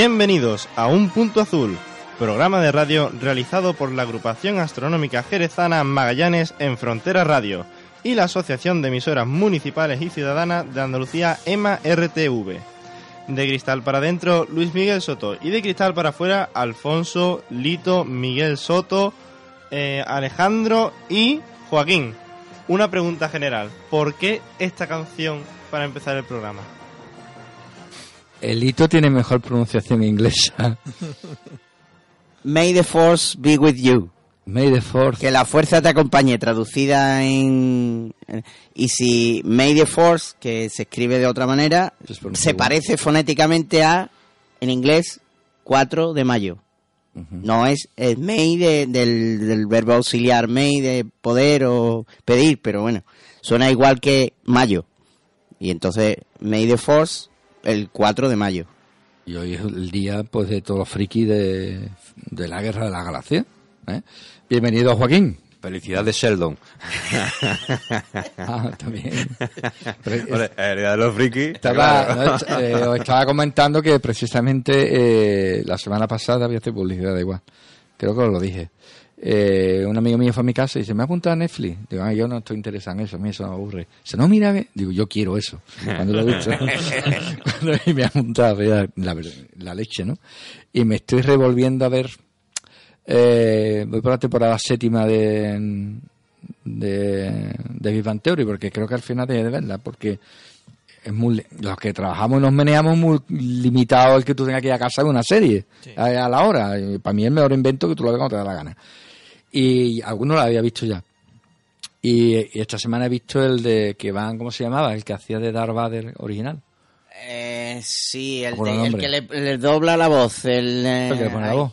Bienvenidos a Un Punto Azul, programa de radio realizado por la agrupación astronómica jerezana Magallanes en Frontera Radio y la Asociación de Emisoras Municipales y Ciudadanas de Andalucía EMA RTV. De cristal para adentro, Luis Miguel Soto. Y de cristal para afuera, Alfonso, Lito, Miguel Soto, eh, Alejandro y Joaquín. Una pregunta general. ¿Por qué esta canción para empezar el programa? El hito tiene mejor pronunciación inglesa. May the force be with you. May the force. Que la fuerza te acompañe, traducida en... Y si May the force, que se escribe de otra manera, se parece fonéticamente a, en inglés, 4 de mayo. No es, es May del, del verbo auxiliar, May de poder o pedir, pero bueno, suena igual que mayo. Y entonces, May the force el 4 de mayo. Y hoy es el día pues de todos los frikis de, de la Guerra de la Galaxia. ¿eh? Bienvenido, Joaquín. Felicidades, Sheldon. ah, también. de los frikis. Estaba, eh, os estaba comentando que precisamente eh, la semana pasada había hecho publicidad, da igual. Creo que os lo dije eh, un amigo mío fue a mi casa y dice, ¿me ha apuntado a Netflix? Digo, ah, yo no estoy interesado en eso, a mí eso me aburre. Dice, no, mira, digo, yo quiero eso. Cuando lo he visto, cuando me ha apuntado la, la, leche, ¿no? Y me estoy revolviendo a ver, eh, voy por la temporada séptima de, de, de Big Bang Theory, porque creo que al final de verla, porque es muy, los que trabajamos y nos meneamos muy limitado el que tú tengas que ir a casa de una serie a, a, la hora. Para mí es el mejor invento que tú lo veas cuando te da la gana y algunos lo había visto ya. Y, esta semana he visto el de que van, ¿cómo se llamaba? El que hacía de Darth Vader original. Eh, sí, el, que le, dobla la voz. El, el que le pone la voz.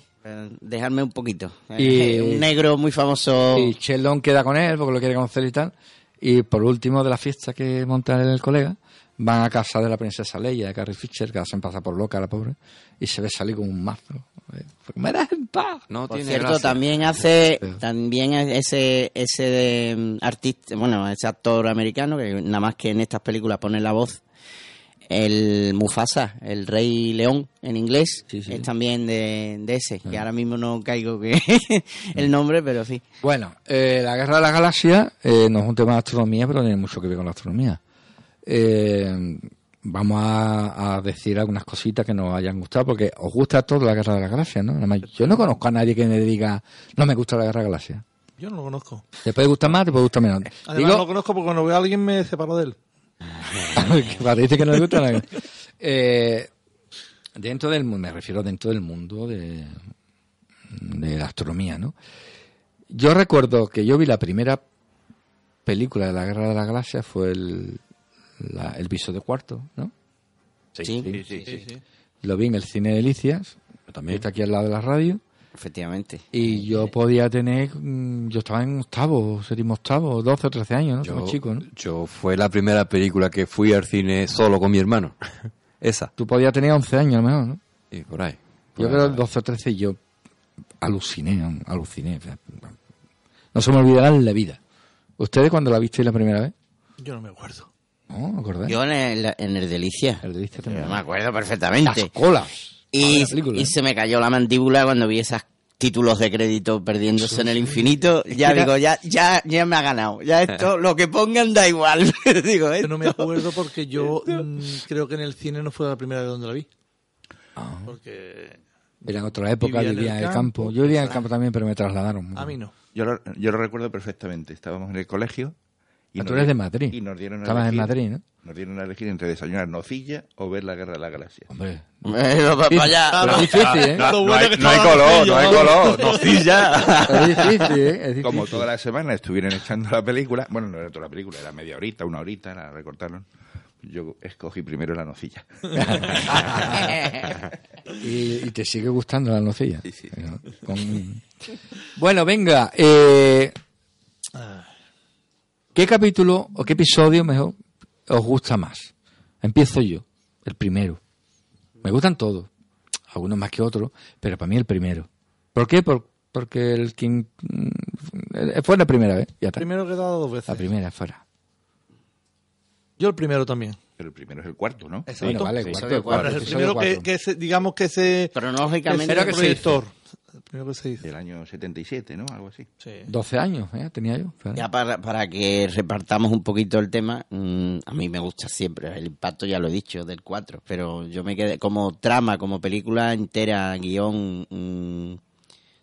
Dejarme un poquito. Y, un negro muy famoso. Y Sheldon queda con él porque lo quiere conocer y tal. Y por último, de la fiesta que monta el colega, van a casa de la princesa Leia, de Carrie Fisher, que hacen pasar por loca la pobre, y se ve salir con un mazo. ¡Me das en paz! No por cierto, también hace, también ese, ese de mm, artista, bueno, ese actor americano, que nada más que en estas películas pone la voz, el Mufasa, el Rey León en inglés, es también de, ese, que ahora mismo no caigo que el nombre, pero sí. Bueno, eh, la Guerra de la Galaxia eh, no es un tema de astronomía, pero tiene mucho que ver con la astronomía eh, vamos a, decir algunas cositas que nos hayan gustado, porque os gusta todo la Guerra de la Galaxia, ¿no? Yo no conozco a nadie que me diga, no me gusta la Guerra de la Galaxia. Yo no lo conozco. ¿Te puede gustar más? ¿Te puede gustar menos? Además, no lo conozco porque cuando veo a alguien me separo de él. Parece que no le gusta nada. Eh, dentro del me refiero dentro del mundo de, de la astronomía, ¿no? Yo recuerdo que yo vi la primera película de la Guerra de la Galaxia fue el el piso de cuarto, ¿no? Sí sí sí, Lo vi en el cine Delicias, también está aquí al lado de la radio. Efectivamente. Y yo podía tener, mm, yo estaba en octavo, séptimo octavo, 12 o 13 años, ¿no? Yo, chico, ¿no? Yo fue la primera película que fui al cine solo con mi hermano. Esa. Tú podías tener 11 años a lo mejor, ¿no? Y por ahí. yo creo 12 o 13 y yo aluciné, aluciné. No se me olvidará en la vida. ¿Ustedes cuando la visteis la primera vez? Yo no me acuerdo. Yo en el, en el Delicia. El Delicia también. me acuerdo perfectamente. Las colas. Y, y se me cayó la mandíbula cuando vi esos títulos de crédito perdiéndose en el infinito. Ya digo, ya, ya, ya me ha ganado. Ya esto, lo que pongan da igual. digo, Yo no me acuerdo porque yo mm, creo que en el cine no fue la primera vez donde la vi. Ah. Porque era en otra época, vivía en el campo. Yo vivía en el campo también, pero me trasladaron. A mí no. Yo lo, yo lo recuerdo perfectamente. Estábamos en el colegio y ah, tú eres de Madrid. Y nos dieron Estabas en Madrid, ¿no? Nos dieron a elegir entre desayunar nocilla o ver la Guerra de la Galaxia. Hombre. para allá. es difícil, ¿eh? No, hay, color, no hay color. Nocilla. Es difícil, ¿eh? Es difícil. Como toda la semana estuvieron echando la película. Bueno, no era toda la película, era media horita, una horita, la recortaron. Yo escogí primero la nocilla. ¿Y, te sigue gustando la nocilla? Sí, sí. Bueno, venga. Eh... Ah. ¿Qué capítulo o qué episodio mejor os gusta más? Empiezo yo, el primero. Me gustan todos, algunos más que otros, pero para mí el primero. ¿Por qué? porque el King mm, fue la primera vez. Ya El primero que he dado dos veces. La primera fuera. Yo el primero también. Pero el primero es el cuarto, ¿no? Exacto. Bueno, vale, Sí. cuarto, Episodio cuarto, el primero que, se- digamos que se... Cronológicamente. que se- se proyector. El primero que se hizo. Del año 77, ¿no? Algo así. Sí. 12 años, ¿eh? Tenía yo. Ya para, para que repartamos un poquito el tema, mm, a mí me gusta siempre, el impacto ya lo he dicho, del 4, pero yo me quedé como trama, como película entera, guion, mm,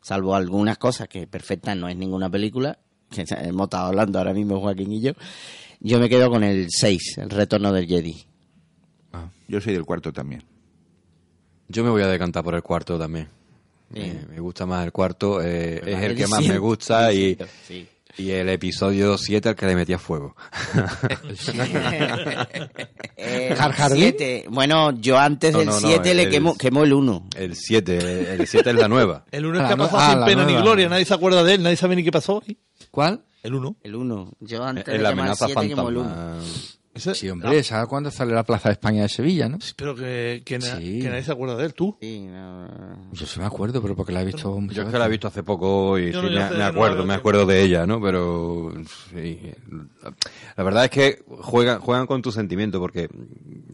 salvo algunas cosas que perfectas no es ninguna película, que hemos estado hablando ahora mismo Joaquín y yo, yo me quedo con el 6, el retorno del Jedi. Yo soy del cuarto también. Yo me voy a decantar por el cuarto también. Sí. Me, me gusta más el cuarto, eh, es el el que más me siete- gusta el y, siete, sí. y el episodio 7 al que le metía fuego. Eh, ¿Jar Jar siete. Bueno, yo antes No, del no, no, 7 le el- quemo, quemó el 1. el 7, el 7 es la nueva. El uno Ah, es que ha pasado ah, sin pena ni nueva. gloria, nadie se acuerda de él, nadie sabe ni qué pasó. ¿Cuál? El uno. El 1. Yo antes Es de la el amenaza 7 el 1. fantasma. Ese- Sí, hombre, ¿sabes cuándo sale la Plaza de España de Sevilla, no? Sí, pero que, que, na- Sí. que nadie se acuerda de él, tú. Sí, no. Yo sí me acuerdo, pero porque la he visto Yo es que la he visto hace poco y sí, no, me, no la acuerdo, me acuerdo de ella, ¿no? Pero sí, la, la verdad es que juegan, juegan con tu sentimiento porque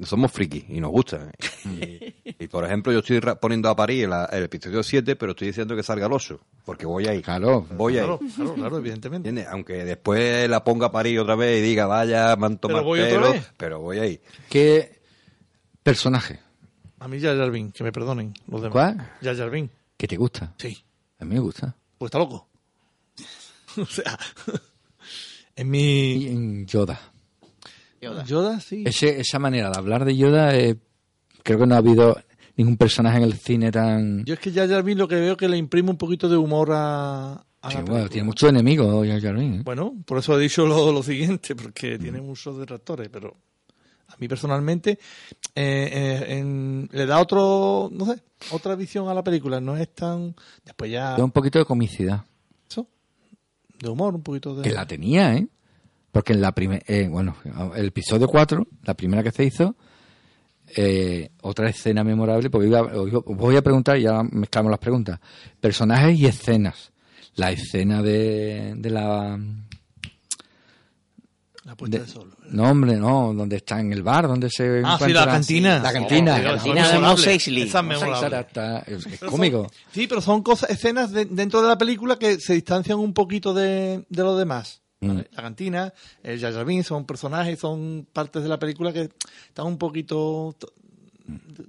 somos frikis y nos gusta. Y, y, por ejemplo, yo estoy poniendo a París el, el episodio 7, pero estoy diciendo que salga el oso, porque voy ahí. Claro. Voy ahí. Claro, claro, claro, evidentemente. ¿Entiendes? Aunque después la ponga a París otra vez y diga, vaya, me han tomado Pero voy pero ahí. ¿Qué personaje A mí Jar Jar Binks, que me perdonen los demás. ¿Cuál? Jar Jar Binks, que te gusta? sí. A mí me gusta. Pues está loco. o sea, en Y mi... en Yoda. Yoda. Yoda, sí. Ese, esa manera de hablar de Yoda, eh, creo que no ha habido ningún personaje en el cine tan... Yo es que Jar Jar Binks lo que veo que le imprime un poquito de humor a Sí, bueno, tiene muchos enemigos ¿eh? Bueno, por eso he dicho lo, lo siguiente, porque tiene muchos detractores, pero a mí personalmente eh, eh, en- le da otro, no sé, otra visión a la película. No es tan... Después ya... Da un poquito de comicidad. Eso, de humor, un poquito de... Que la tenía, ¿eh? Porque en la primera... bueno, el episodio 4, la primera que se hizo, eh, otra escena memorable, porque iba- voy a preguntar y ya mezclamos las preguntas. Personajes y escenas. La escena de, de la... La puesta de- de sol. no, hombre, no, donde está en el bar, donde se Ah, sí, encuentra- la cantina. La cantina. Oh, La cantina de. Esa es es, cómico. son- sí, pero son cosas, escenas de- dentro de la película que se distancian un poquito de, de los demás. ¿vale? La cantina, el Binks son personajes, son partes de la película que están un poquito, to-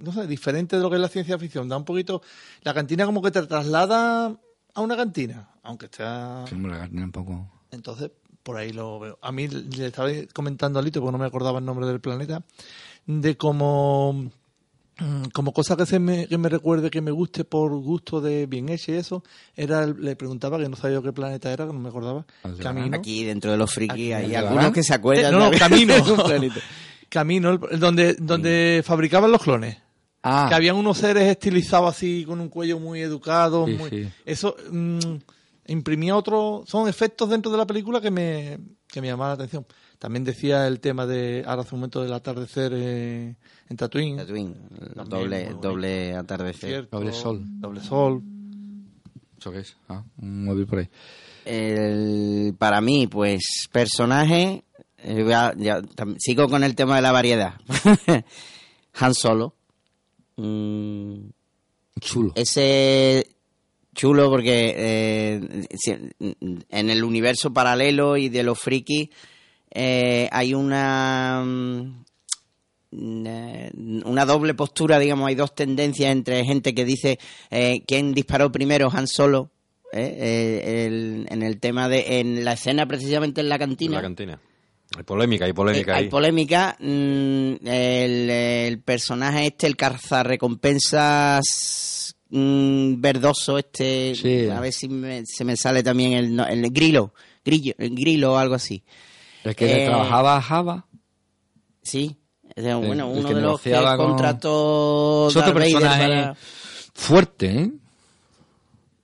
no sé, diferentes de lo que es la ciencia ficción. Da un poquito, la cantina como que te traslada a una cantina, aunque esté... Sí, la cantina un poco... Entonces, por ahí lo veo. A mí le estaba comentando a Lito, porque no me acordaba el nombre del planeta, de como, mm, como cosa que, se me, que me recuerde, que me guste por gusto de bien hecho y eso, era el- le preguntaba, que no sabía yo qué planeta era, que no me acordaba, Aldebarán. Camino. Aquí dentro de los frikis Aquí, hay algunos que se acuerdan. No, no, Camino. de un planeta. Camino, donde, donde fabricaban los clones. Ah, Que habían unos seres estilizados así, con un cuello muy educado. Sí, muy- sí. Eso mm, imprimía otro. Son efectos dentro de la película que me, que me llamaban la atención. También decía el tema de. Ahora hace un momento del atardecer eh, en Tatooine. Tatooine, También doble, doble atardecer. Cierto. Doble sol. Doble sol. ¿eso qué es? Ah, un móvil por ahí. El- para mí, pues, personaje. eh, ya, sigo con el tema de la variedad. Han Solo. Mm, Chulo. ese chulo porque eh, en el universo paralelo y de los frikis eh, hay una mm, eh, una doble postura, digamos, hay dos tendencias entre gente que dice eh, quién disparó primero, Han Solo, eh, eh, el- en el tema de, en la escena precisamente en la En cantina. la cantina. Hay polémica, hay polémica Eh, ahí. hay polémica. mm, el, el personaje este, el recompensas mm, verdoso este, Sí. a ver si me- se me sale también el, el grillo, grillo, el grillo o algo así. El que eh, trabajaba Java. Sí. O sea, bueno, el uno que de los que con- contrató Es otro Darth Vader personaje para- fuerte, ¿eh?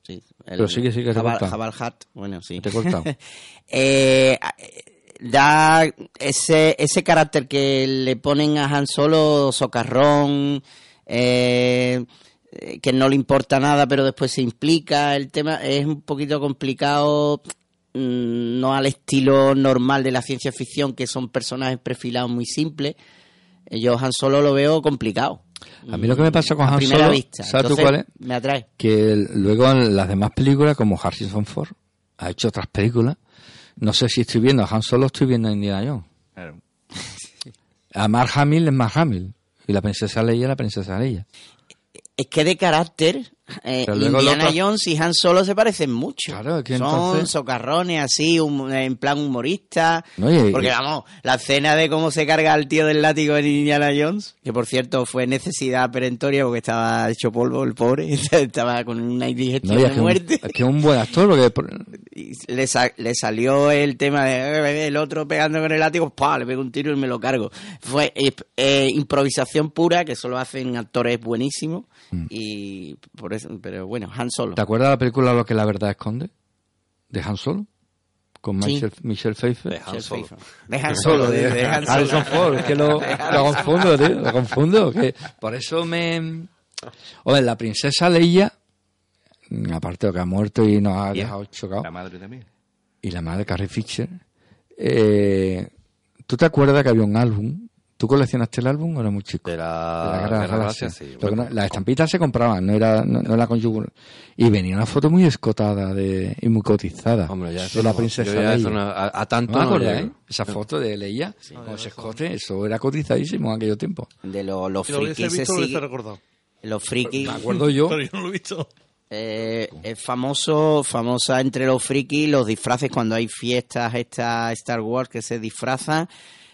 Sí, el Pero sigue, sigue, te Jabal, corta. Jabal Hutt, bueno, sí. Te he cortado. Eh, da ese, ese carácter que le ponen a Han Solo, socarrón, eh, que no le importa nada, pero después se implica. El tema es un poquito complicado, mm, no al estilo normal de la ciencia ficción, que son personajes perfilados muy simples. yo Han Solo lo veo complicado. A mí lo que me pasa con A Han Solo, vista. ¿sabes tú cuál es? Me atrae. Que luego en las demás películas, como Harrison Ford, ha hecho otras películas. No sé si estoy viendo a Han Solo estoy viendo a Indiana Jones. Claro. A Mark Hamill es Mark Hamill. Y la princesa Leia es la princesa Leia. Es que de carácter, eh, Indiana otro- Jones y Han Solo se parecen mucho. Claro, Son entonces- socarrones así, hum- en plan humorista. No, y- Porque y- vamos, la escena de cómo se carga al tío del látigo en Indiana Jones, que por cierto fue necesidad perentoria porque estaba hecho polvo el pobre, estaba con una indigestión No, de que, un, muerte. es que es un buen actor. Porque le, sa- le salió el tema de eh, el otro pegando con el látigo, ¡pah! le pego un tiro y me lo cargo. Fue eh, eh, improvisación pura, que solo hacen actores buenísimos. Y por eso, pero bueno, Han Solo. ¿Te acuerdas de la película Lo que la verdad esconde? ¿De Han Solo? Con Sí. Michelle, Michelle Pfeiffer. De Han Solo. De Han Solo, de, de Han Solo. Harrison Ford, es que lo, lo confundo, tío, lo confundo. Que por eso me... Hombre, la princesa Leia, mm, aparte de lo que ha muerto y nos ha dejado chocados, La madre también. y la madre Carrie Fisher, eh, ¿tú te acuerdas que había un álbum? ¿Tú coleccionaste el álbum o era muy chico? De De la, la de las de Galaxias. Galaxias, sí. Lo que no- las estampitas se compraban, no era, no, no era con yogur. Y venía una foto muy escotada de, y muy cotizada Hombre, ya de eso la no- princesa yo ya eso Leia. no- a, a tanto ¿No me no acuerdas, llego. eh? Esa foto de Leia con ese escote, eso era cotizadísimo en aquello tiempo. De lo- los Si lo frikis se visto, lo hubiese sigue- recordado. Los frikis. Me acuerdo yo. Pero yo no lo he visto. Eh, es famoso, famosa entre los frikis los disfraces cuando hay fiestas esta Star Wars que se disfrazan.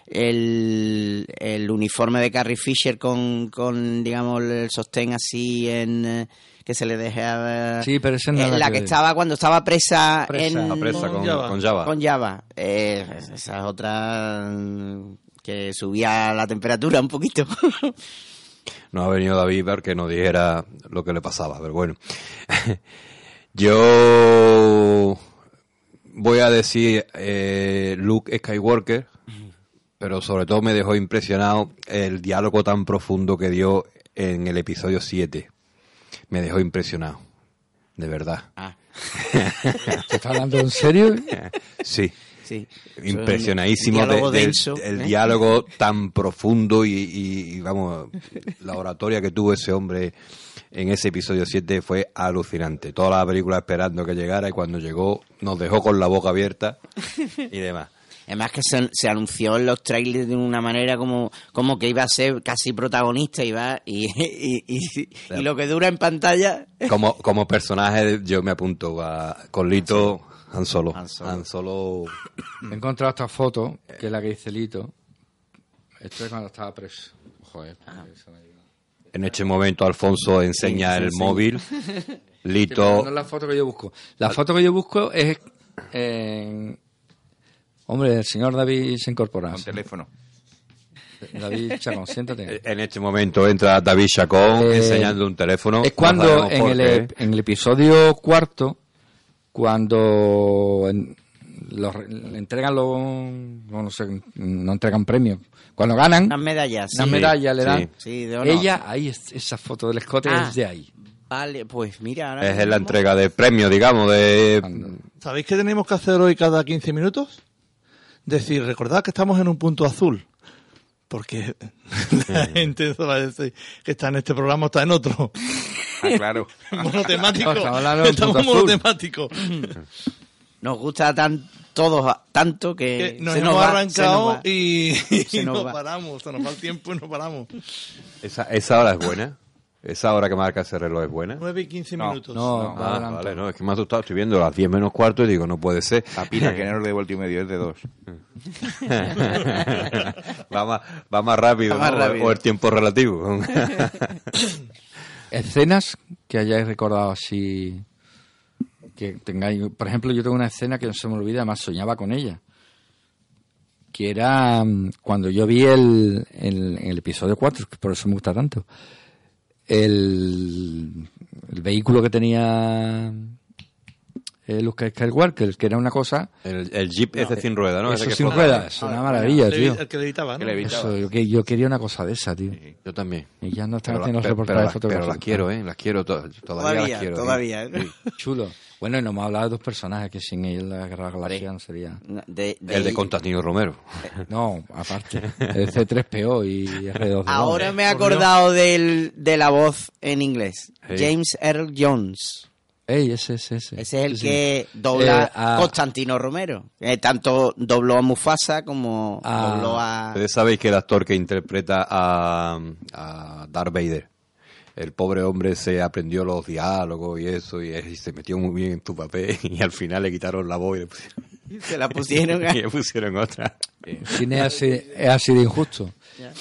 El, el uniforme de Carrie Fisher con, con digamos, el sostén así en eh, que se le deja Sí, pero ese no en la que- que estaba cuando estaba presa, Presa, en La presa Con con, Java. con Java. con Java. Eh, esa es otra mm, que subía la temperatura un poquito. No ha venido David para que nos dijera lo que le pasaba, pero bueno. Yo voy a decir eh, Luke Skywalker, pero sobre todo me dejó impresionado el diálogo tan profundo que dio en el episodio 7. Me dejó impresionado, de verdad. Ah, ¿Te estás hablando en serio? Sí. sí. impresionadísimo Un diálogo de- de- denso, el ¿eh? diálogo tan profundo y, y- y, vamos la oratoria que tuvo ese hombre en ese episodio 7 fue alucinante toda la película esperando que llegara y cuando llegó nos dejó con la boca abierta y demás Además que se, se anunció en los trailers de una manera como, como que iba a ser casi protagonista iba, y, y, y- y lo que dura en pantalla... como como personaje yo me apunto a Colito Han Solo Han Solo. Han Solo He encontrado esta foto, que es la que dice Lito. Esto es cuando estaba preso. Joder. eso me digo. en este momento Alfonso enseña Sí, sí, el sí. móvil Lito No es la foto que yo busco. La foto que yo busco es... en- Hombre, el señor David se incorpora. Con teléfono. David Chacón, siéntate. en este momento entra David Chacón Eh, enseñando un teléfono Es cuando en el, en el episodio cuarto, cuando en- los re- le entregan los, no, no sé, no entregan premios, cuando ganan Unas medallas. una sí. medalla le dan, Sí, de honor. ella, ahí es- esa foto del escote Ah. es de ahí. Vale, pues mira... ahora Es en la entrega de premios, digamos, de... ¿Sabéis qué tenemos que hacer hoy cada 15 minutos? Decir, recordad que estamos en un punto azul. Porque la gente va a decir que está en este programa o está en otro. Ah, claro. monotemático. Estamos monotemáticos. Nos gusta tan, todos tanto que, Que nos se hemos va, se arrancado nos va. y, Se y nos nos paramos. Se nos va el tiempo y nos paramos. Esa, esa hora es buena. Esa hora que marca ese reloj es buena. 9 y 15 No, minutos. no, No, Ah, vale, no, es que me ha asustado. Estoy viendo las 10 menos cuarto y digo, no puede ser. La pila que no es de vuelta y medio, es de dos. va, más, va más rápido, Va más ¿no? rápido. O el tiempo relativo. Escenas que hayáis recordado así, que tengáis, por ejemplo, yo tengo una escena que no se me olvida, además soñaba con ella, que era mm, cuando yo vi el, el, el episodio 4, que por eso me gusta tanto, el, el vehículo que tenía eh, Luke Skywalker, que era una cosa, el, el jeep ese sin rueda, ¿no? Ese eso que sin ruedas, es una maravilla, Le- tío. El que le editaba, ¿no? Que le evitaba. Eso, yo, que- yo quería una cosa de esa, tío. Yo también. Y ya no están Pero, haciendo pero- pero reportajes las- pero fotográficos. las quiero, ¿eh? Las quiero, to- todavía, Todavía, las quiero. ¿eh? todavía. Sí. Chulo. Bueno, y nos hemos hablado de dos personajes que sin ellos la Guerra no sería... De- de- El de Constantino Romero. No, aparte. El C3PO y R2D2. Ahora me he acordado del, de la voz en inglés. Sí. James Earl Jones. Ey, ese, ese, ese. Ese es el Sí, sí. que dobla Eh, a- Constantino Romero. Eh, tanto dobló a Mufasa como Ah. dobló a... Ustedes sabéis que el actor que interpreta a, a Darth Vader, el pobre hombre se aprendió los diálogos y eso, y, y se metió muy bien en tu papel, y al final le quitaron la voz y le pusieron, Se la pusieron y le pusieron otra. Cine es así, es así de injusto.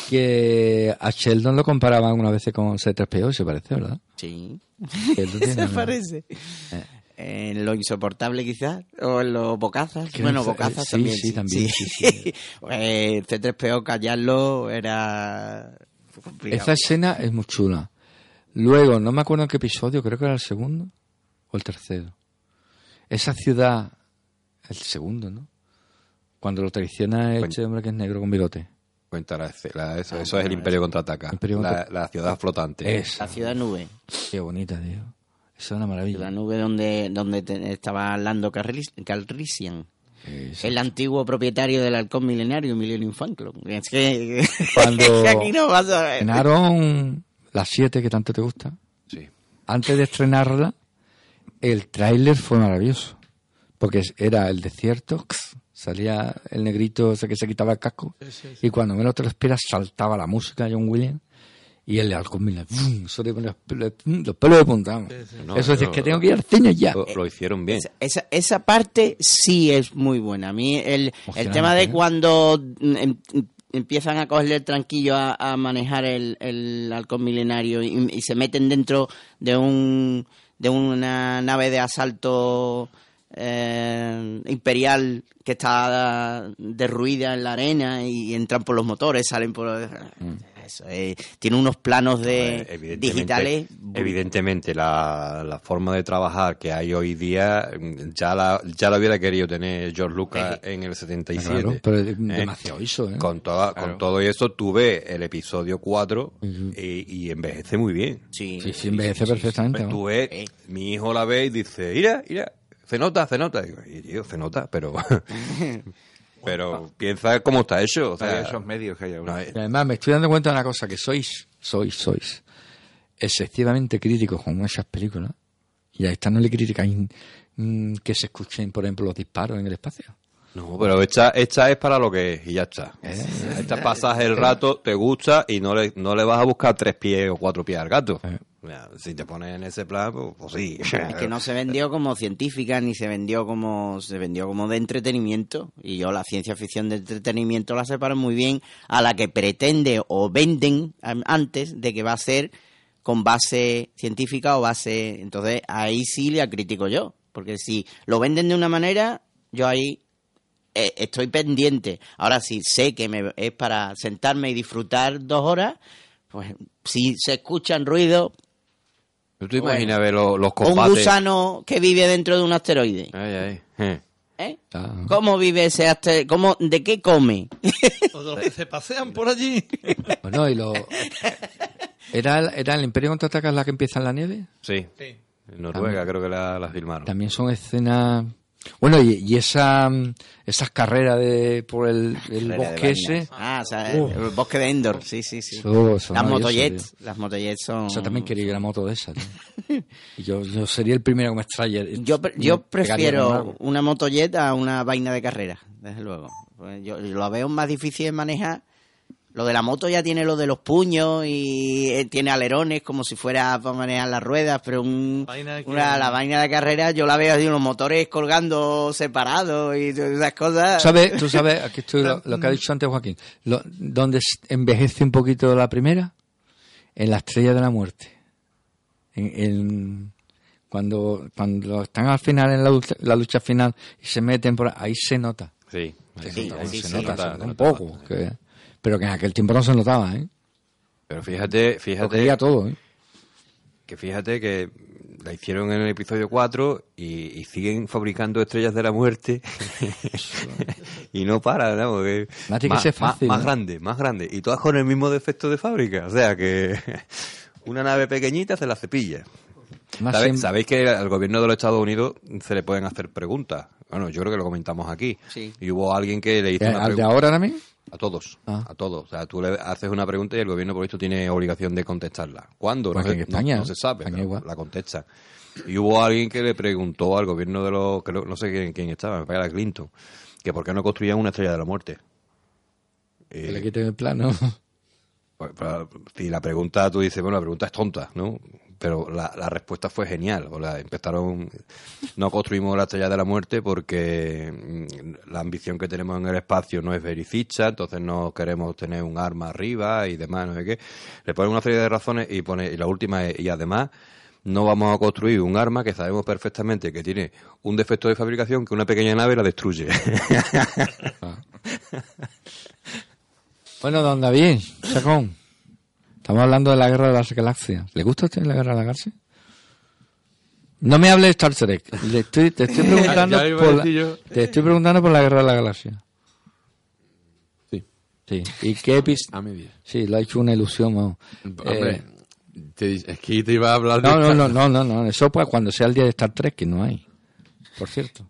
Que a Sheldon lo comparaban una vez con C3PO y se parece, ¿verdad? Sí. Se parece. En lo insoportable quizás, o en los bocazas. Que bueno, no- bocazas sí, también. sí, también, sí, sí. Pues, C3PO callarlo era complicado. Esa escena es muy chula. Luego, no me acuerdo en qué episodio, creo que era el segundo o el tercero. Esa ciudad, el segundo, ¿no? Cuando lo traiciona este hombre que es negro con bigote. Cuenta la escena, eso, eso es el Imperio Contraataca, Imperio la, Contra- la ciudad flotante. Esa. La ciudad nube. Qué bonita, tío. Eso es una maravilla. La nube donde, donde te- estaba Lando Calris- Calrissian. El antiguo propietario del halcón milenario, Millennium Fan Club. Es que, Cuando que aquí no vas a ver. estrenaron las 7 que tanto te gusta, Sí. antes de estrenarla, el tráiler fue maravilloso. Porque era el desierto, salía el negrito ese que se quitaba el casco, y cuando menos te lo esperas saltaba la música de John Williams, y el de ¡bum! eso te pone los pelos, los pelos de punta. No, eso es que tengo que ir al cine ya. Lo, lo hicieron bien. Esa, esa, esa parte sí es muy buena. A mí el, el tema de ¿eh? cuando mm, em- empiezan a cogerle el tranquillo a, manejar el, el halcón milenario y, se meten dentro de un de una nave de asalto eh, imperial que está derruida en la arena y entran por los motores, salen por... Eso, eh, tiene unos planos de Eh, evidentemente- digitales Evidentemente, la, la forma de trabajar que hay hoy día ya la, ya la hubiera querido tener George Lucas en el 77. Claro, pero ¿eh? demasiado eso, ¿eh? Con, toda, con todo eso tuve el episodio 4 y, y envejece muy bien. Sí, Sí, sí, envejece perfectamente. Pues ¿no? tú ves, mi hijo la ve y dice, mira, mira, se nota, se nota. Digo, "Y, tío, se nota, pero... pero piensa cómo está hecho. O sea, esos medios que hay ahora. no, eh, Y además me estoy dando cuenta de una cosa, que sois, sois, sois excesivamente críticos con esas películas. Y a esta no le criticáis mm, que se escuchen, por ejemplo, los disparos en el espacio. No, pero esta, esta es para lo que es y ya está. Esta pasas el rato, te gusta y no le, no le vas a buscar tres pies o cuatro pies al gato. Mira, Si te pones en ese plan, pues, pues sí. Es que no se vendió como científica ni se vendió como se vendió como de entretenimiento. Y yo la ciencia ficción de entretenimiento la separo muy bien a la que pretende o venden antes de que va a ser con base científica o base entonces ahí sí la critico yo. Porque si lo venden de una manera yo ahí eh, estoy pendiente. Ahora si sé que me, es para sentarme y disfrutar dos horas pues si se escuchan ruidos ¿Tú te imaginas ver los, los un gusano que vive dentro de un asteroide. Ay, ay. eh. ¿eh? Ah. ¿Cómo vive ese asteroide? ¿Cómo, ¿De qué come? O de los que se pasean por allí. Bueno, y lo... ¿Era, el- ¿Era el Imperio Contraataca la que empieza en la nieve? Sí. En Noruega creo que la, la filmaron. También son escenas... Bueno, y, y esa, mm, esas carreras de, por el, el bosque ese... Ah, o sea, el bosque de Endor, sí, sí, sí. Eso- eso las motojets, tío. las motojets son... Eso también quería la moto de esa. tío. Yo, yo sería el primero que me extraña. Yo, yo Me prefiero una motojet a una vaina de carrera, desde luego. Pues yo, yo lo veo más difícil de manejar. Lo de la moto ya tiene lo de los puños y eh, tiene alerones como si fuera para manejar las ruedas, pero un, Vaina una, la vaina de carrera yo la veo así, los motores colgando separados y todas esas cosas. ¿Sabes? Tú sabes, aquí estoy lo, lo que ha dicho antes Joaquín, lo, donde envejece un poquito la primera, en la estrella de la muerte. En, en- cuando, cuando están al final en la lucha, la lucha final y se meten por ahí se nota. Sí. Sí, se sí, se sí, nota, nota, se nota un poco. que- pero que en aquel tiempo no se notaba, ¿eh? Pero fíjate, Lo fíjate quería todo, ¿eh? que fíjate que la hicieron en el episodio 4 y, y siguen fabricando estrellas de la muerte y no paran, ¿no? Porque Más que más, ser fácil, más, más ¿no? grande, más grande y todas con el mismo defecto de fábrica, o sea que una nave pequeñita se la cepilla. ¿Sabéis, que al gobierno de los Estados Unidos se le pueden hacer preguntas? Bueno, yo creo que lo comentamos aquí. Y hubo alguien que le hizo una. ¿Al de ahora también? A todos, ah. a todos. O sea, tú le haces una pregunta y el gobierno por esto tiene obligación de contestarla. ¿Cuándo? no, pues en España, no, se sabe, la contesta. Y hubo alguien que le preguntó al gobierno de los, no sé quién, quién estaba, me parece Clinton, que por qué no construían una estrella de la muerte. Que le quiten el plano. Pues, si la pregunta, tú dices, bueno, la pregunta es tonta, ¿no? Pero la, respuesta fue genial. O empezaron, no construimos la estrella de la muerte porque mm, la ambición que tenemos en el espacio no es verificha, entonces no queremos tener un arma arriba y demás, no sé qué. Le ponen una serie de razones y pone, y la última es, y además, no vamos a construir un arma que sabemos perfectamente que tiene un defecto de fabricación que una pequeña nave la destruye. bueno, don David, Chacón, estamos hablando de la guerra de las galaxias. ¿Le gusta a usted la guerra de las galaxias? No me hable de Star Trek. te estoy preguntando por la, te estoy preguntando por la guerra de las galaxias. Sí. Sí. ¿Y qué episodio? A media. Sí, lo ha hecho una ilusión. ¿no? Hombre, es que te iba a hablar de... No, no, no, no, no, no, eso pues cuando sea el día de Star Trek, que no hay, por cierto.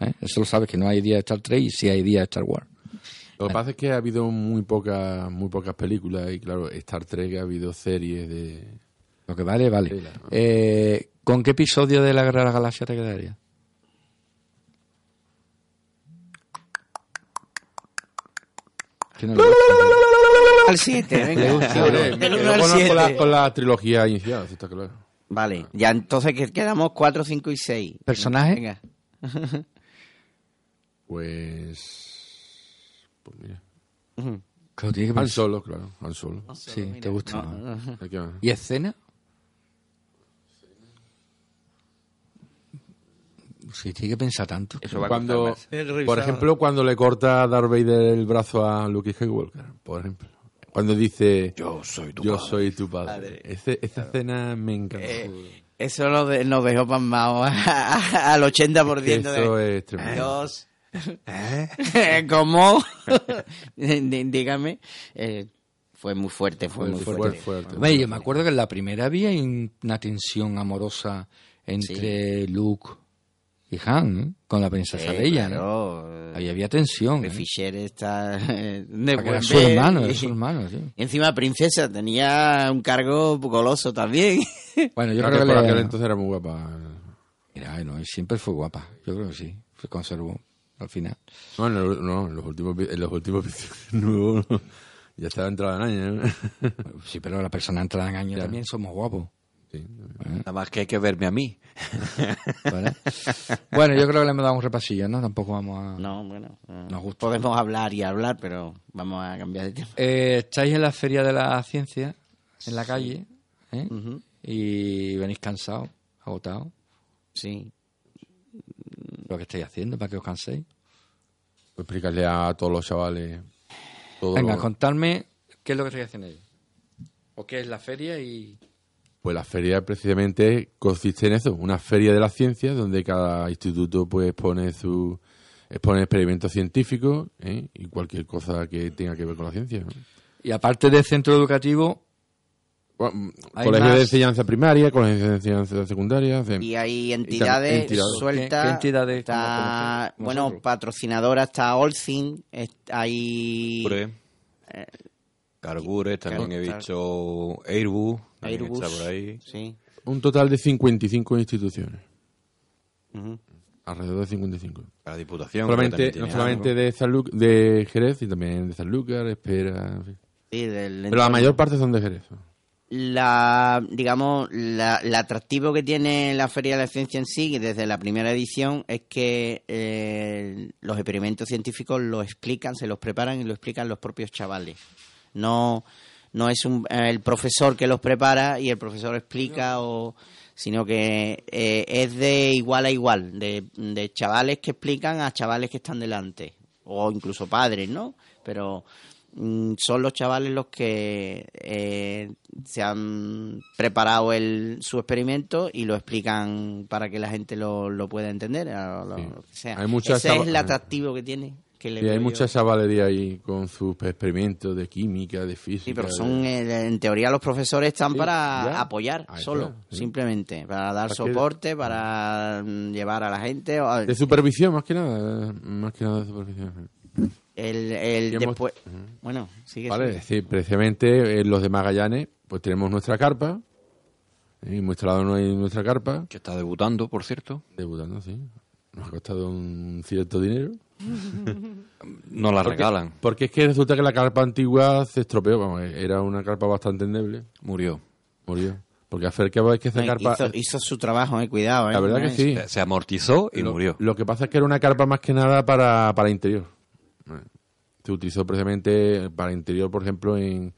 ¿eh? Eso lo sabes, que no hay día de Star Trek y sí hay día de Star Wars. Lo que pasa es que ha habido muy pocas muy pocas películas y claro, Star Trek ha habido series de... Lo que vale, vale. Eh, ¿Con qué episodio de la Guerra de la Galaxia te quedaría? al 7, venga. Con, la, con la trilogía iniciada, está claro. Vale, ya entonces que quedamos 4, 5 y 6. ¿Personaje? Venga. pues. Pues mira. Han Solo, claro. Han Solo. Sí, te gusta. ¿Y escena? Sí, tiene que pensar tanto. cuando, por ejemplo, cuando le corta a Darth Vader el brazo a Luke Skywalker, por ejemplo. Cuando dice, yo soy tu yo padre. Soy tu padre. Ese, esa escena me encanta. Eh, eso nos, de, nos dejó pasmados al 80% de... Eso es tremendo. Dios. ¿Eh? ¿Cómo? Dígame. Eh, fue muy fuerte, fue, muy fuerte. fuerte. yo me acuerdo que en la primera había una tensión amorosa entre Luke y Han, ¿eh? con la princesa de ella, ¿no? Ahí había tensión. ¿eh? Fisher está de su hermano, su hermano, sí. encima princesa tenía un cargo goloso también. Bueno, yo creo, que, por aquel entonces era muy guapa. Mira, no, siempre fue guapa. Yo creo que sí. Se conservó al final. No, no, en los últimos, en los últimos no, ya estaba entrada en años. Sí, pero la persona entrada en años también somos guapos. Nada más que hay que verme a mí. Bueno, yo creo que le hemos dado un repasillo, ¿no? Tampoco vamos a... No, bueno. Eh, nos Podemos hablar y hablar, pero vamos a cambiar de tema. Eh, estáis en la Feria de la Ciencia, en la calle, ¿eh? y venís cansados, agotados. Sí. ¿Lo que estáis haciendo para que os canséis? Pues explicarle a todos los chavales... Venga, contadme qué es lo que estáis haciendo ahí. ¿O qué es la feria y...? Pues la feria precisamente consiste en eso, una feria de la ciencia donde cada instituto pues pone su expone experimentos científicos ¿eh? y cualquier cosa que tenga que ver con la ciencia. Y aparte del centro educativo, colegio de enseñanza primaria, colegio de enseñanza secundaria. Y hay entidades, sueltas. ¿Qué, entidades? Está, bueno, patrocinadora está Olcin, hay... Eh, Cargure, también he dicho Airbus, Airbus por ahí. Sí. Un total de 55 instituciones. Alrededor de 55. La Diputación. Solamente, no solamente de, de Jerez, y también de Sanlúcar, Espera. Pero la mayor parte son de Jerez. La, digamos, la, el atractivo que tiene la Feria de la Ciencia en sí, desde la primera edición, es que eh, los experimentos científicos los explican, se los preparan y lo explican los propios chavales. No, no es un, el profesor que los prepara y el profesor explica, o, sino que eh, es de igual a igual, de, de chavales que explican a chavales que están delante, o incluso padres, ¿no? Pero son los chavales los que eh, se han preparado el, su experimento y lo explican para que la gente lo, lo pueda entender. Lo, sea. Ese es el atractivo que tiene que le Y hay mucha chavalería ahí con sus experimentos de química, de física. Sí, pero son, eh, en teoría los profesores están Sí, para ya. apoyar Ahí solo, está, sí. simplemente, para dar que- soporte, para mm, llevar a la gente. o- De supervisión, más que nada. Más que nada de supervisión. El, el hemos- después, bueno, sigue. Vale, sigue. es decir, precisamente en los de Magallanes, pues tenemos nuestra carpa. Y hemos instalado en nuestra carpa. Que está debutando, por cierto. Debutando, sí. Nos ha costado un cierto dinero. No la Porque- regalan. Porque es que resulta que la carpa antigua se estropeó. Vamos, era una carpa bastante endeble. Murió. Murió. Porque hacer que es que esa No, carpa. hizo, hizo su trabajo, eh, cuidado. Eh, La verdad no que sí. Se- Se amortizó y lo, murió. Lo que pasa es que era una carpa más que nada para, para interior. Eh, Se utilizó precisamente para interior, por ejemplo, en.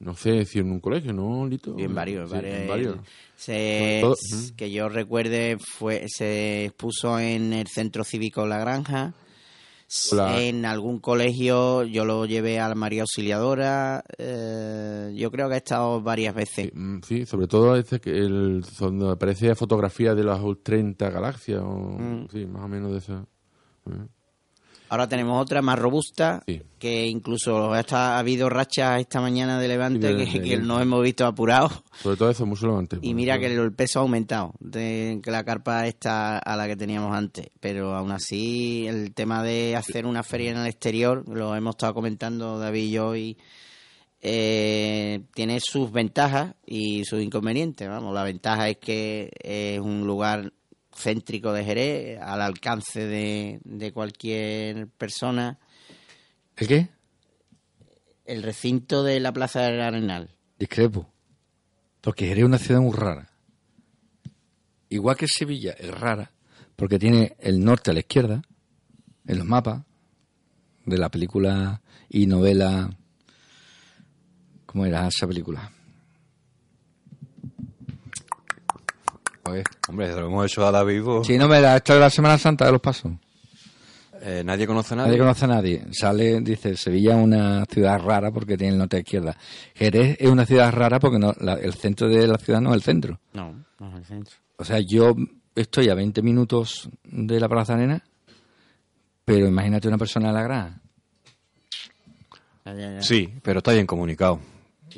No sé si en un colegio, ¿no, Lito? En varios, Sí, varios, en varios. Se- que yo recuerde fue se expuso en el centro cívico La Granja en algún colegio yo lo llevé a la María Auxiliadora eh, yo creo que ha estado varias veces Sí, mm, Sí, sobre todo este que el, donde aparece fotografía de las 30 galaxias, o, Mm. sí, más o menos de eso. Eh, ahora tenemos otra más robusta Sí. que incluso hasta ha habido rachas esta mañana de Levante Sí, que, de- que nos hemos visto apurados Sobre todo eso, mucho levante. Y mira que el, peso ha aumentado de que la carpa está a la que teníamos antes, pero aún así el tema de hacer una feria en el exterior, lo hemos estado comentando David y yo, y eh, tiene sus ventajas y sus inconvenientes. Vamos, la ventaja es que es un lugar céntrico de Jerez, al alcance de, de cualquier persona. ¿El qué? El recinto de la Plaza del Arenal. Discrepo. Porque Jerez es una ciudad muy rara. Igual que Sevilla es rara, porque tiene el norte a la izquierda, en los mapas de la película y novela. ¿Cómo era esa película? Hombre, se lo hemos hecho a David. pues, Sí, novela, esta de la Semana Santa de los Pasos. eh, nadie conoce a nadie. Nadie conoce a nadie. Sale, dice, Sevilla es una ciudad rara porque tiene el norte a izquierda. Jerez es una ciudad rara porque no, la- el centro de la ciudad no es el centro. No, no es el centro. O sea, yo estoy a 20 minutos de la Plaza Arena, pero imagínate una persona en la grada. Sí, pero está bien comunicado.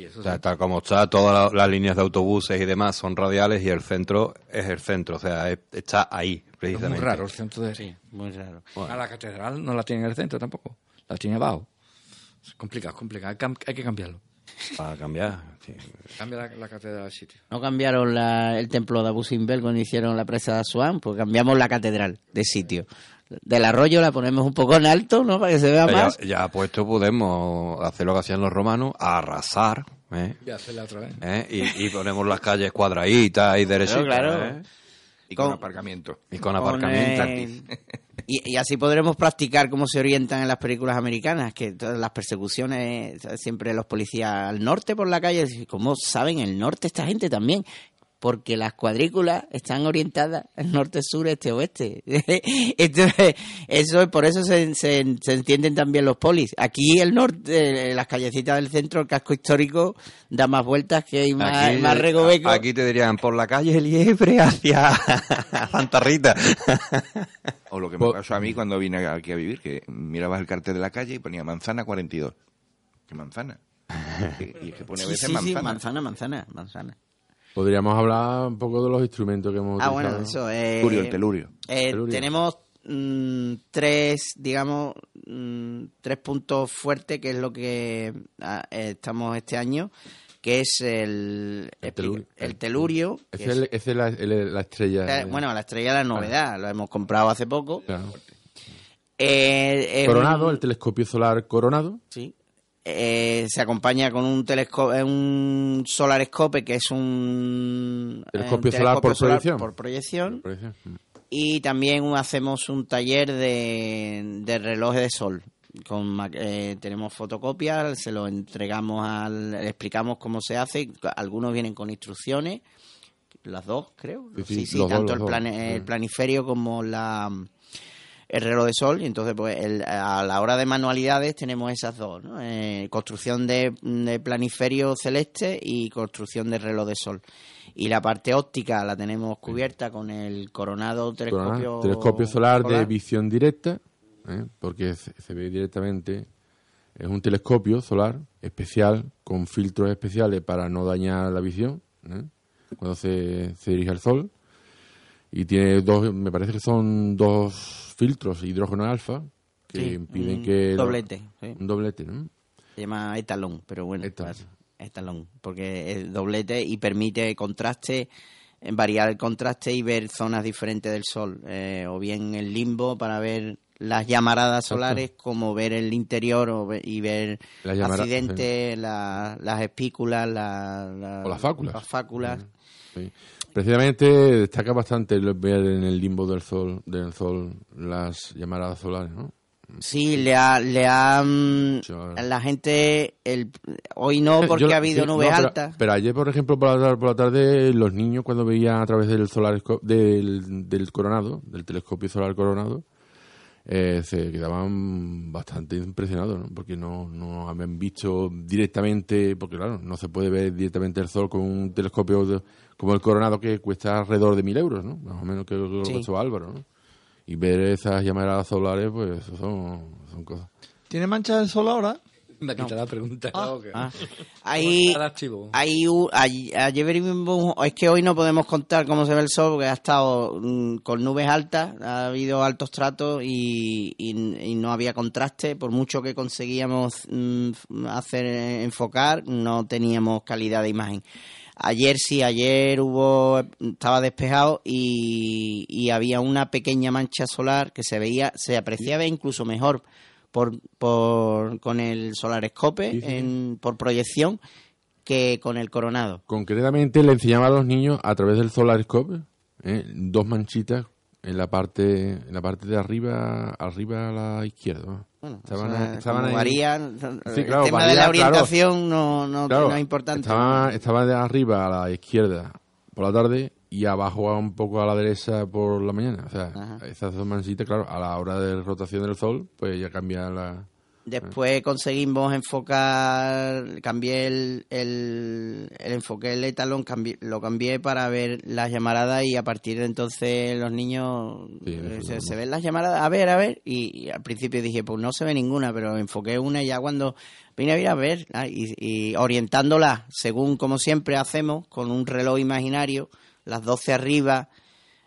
O sea, tal como está, todas la- las líneas de autobuses y demás son radiales y el centro es el centro. O sea, es- está ahí, Es muy precisamente. raro el centro de... Sí, muy raro. A la catedral no la tiene en el centro tampoco, la tiene abajo. Es complicado, es complicado. Hay que cambiarlo. Para cambiar. sí. Cambia la, la catedral de sitio. No cambiaron la- el templo de Abu Simbel cuando hicieron la presa de Asuán, pues cambiamos la catedral de sitio. Del arroyo la ponemos un poco en alto, ¿no? Para que se vea Ya, más. ya puesto podemos hacer lo que hacían los romanos, arrasar, ¿eh? A hacerla otra vez. ¿eh? Y, y ponemos las calles cuadraditas y derechitas, Claro, claro. ¿eh? Y con, Con- aparcamiento. Y con Con, aparcamiento. eh, y, y así podremos practicar cómo se orientan en las películas americanas, que todas las persecuciones, ¿sabes? siempre los policías al norte por la calle, ¿cómo saben el norte esta gente también? Porque las cuadrículas están orientadas en norte, sur, este, oeste. Entonces, eso es por eso se, se, se entienden también los polis. Aquí el norte, eh, las callecitas del centro, el casco histórico, da más vueltas que hay más, Aquí, más recoveco. aquí te dirían, por la calle Liebre hacia Santa Rita. O lo que me Po- pasó a mí cuando vine aquí a vivir, que mirabas el cartel de la calle y ponía manzana 42. ¿Qué manzana? Y es que pone a veces sí, sí, manzana. manzana, manzana, manzana. Podríamos hablar un poco de los instrumentos que hemos Ah, utilizado. bueno, eso. Eh, Telurio, el telurio. eh, Telurio. tenemos mm, tres, digamos, mm, tres puntos fuertes, que es lo que ah, eh, estamos este año, que es el, El telurio. el telurio, Ese es, el- ese es la, el- la estrella. es- eh, bueno, la estrella de la novedad, lo hemos comprado hace poco. Claro. Eh, es Coronado, un- el telescopio solar Coronado. Sí. Eh, se acompaña con un telescopio, un solarescope que es un Telescopio eh, un solar por proyección. por proyección. por ejemplo. Y también hacemos un taller de, de relojes de sol. Con, eh, tenemos fotocopias, se lo entregamos al, le explicamos cómo se hace. Algunos vienen con instrucciones, las dos creo. Sí, sí, Sí, sí, los dos, tanto el, dos, plane- el planiferio como la el reloj de sol. Y entonces, pues el- a la hora de manualidades tenemos esas dos: ¿no? Eh, construcción de, de planiferio celeste y construcción de reloj de sol. Y la parte óptica la tenemos cubierta con el coronado telescopio, telescopio solar, de visión directa. ¿eh? porque se, se ve directamente. Es un telescopio solar especial con filtros especiales para no dañar la visión ¿eh? cuando se, se dirige al Sol. Y tiene dos, me parece que son dos filtros hidrógeno alfa que Sí, impiden un que. doblete, sí. Un doblete, ¿no? Se llama etalón, pero bueno, Etalón. pues, etalón, porque es doblete y permite contraste, eh, variar el contraste y ver zonas diferentes del Sol, eh, o bien el limbo para ver las llamaradas solares, como ver el interior o ve- y ver Las accidentes, la- las espículas, la- la- O las fáculas. las fáculas. Sí. Precisamente destaca bastante el ver en el limbo del sol, del sol las llamaradas solares, ¿no? Sí, le ha, le ha Yo- la gente el, hoy no porque Yo- ha habido sí, nubes no, pero- altas. Pero ayer, por ejemplo, por la, por la tarde, los niños cuando veían a través del solar del, del coronado, del telescopio solar coronado, eh, se quedaban bastante impresionados, ¿no? Porque no, no habían visto directamente, porque claro, no se puede ver directamente el sol con un telescopio como el coronado que cuesta alrededor de mil euros, ¿no? Más o menos que lo que Sí. costó Álvaro, ¿no? Y ver esas llamaradas solares, pues eso son, son cosas. ¿Tiene manchas el sol ahora? Me ha quitado la pregunta. ¿no? Que- Ah, Cada archivo. hay un- ay- ayer es que hoy no podemos contar cómo se ve el sol porque ha estado mm, con nubes altas, ha habido altos tratos y, y- y no había contraste. Por mucho que conseguíamos mm, hacer eh, enfocar, no teníamos calidad de imagen. Ayer sí, ayer hubo estaba despejado y, y había una pequeña mancha solar que se veía, se apreciaba incluso mejor por, por con el solarescope Sí, en- por proyección que con el coronado. Concretamente le enseñaba a los niños a través del SolarScope ¿eh? dos manchitas en la parte en la parte de arriba arriba a la izquierda. Estaban- o sea, estaban ahí- Sí, el claro, tema varía, de la claro. orientación no, no, Claro, no es importante. Estaba, estaba de arriba a la izquierda por la tarde y abajo a un poco a la derecha por la mañana. O sea, Ajá. esas dos manchitas, claro, a la hora de rotación del sol, pues ya cambia la... Después conseguimos enfocar, cambié el, el, el enfoque del etalón, cambié- lo cambié para ver las llamaradas y a partir de entonces los niños Sí, eh, se, ven las llamaradas, a ver, a ver, y, y al principio dije, pues no se ve ninguna, pero enfoqué una y ya cuando vine a ver, a ver, ah, y, y orientándola según como siempre hacemos, con un reloj imaginario, las 12 arriba,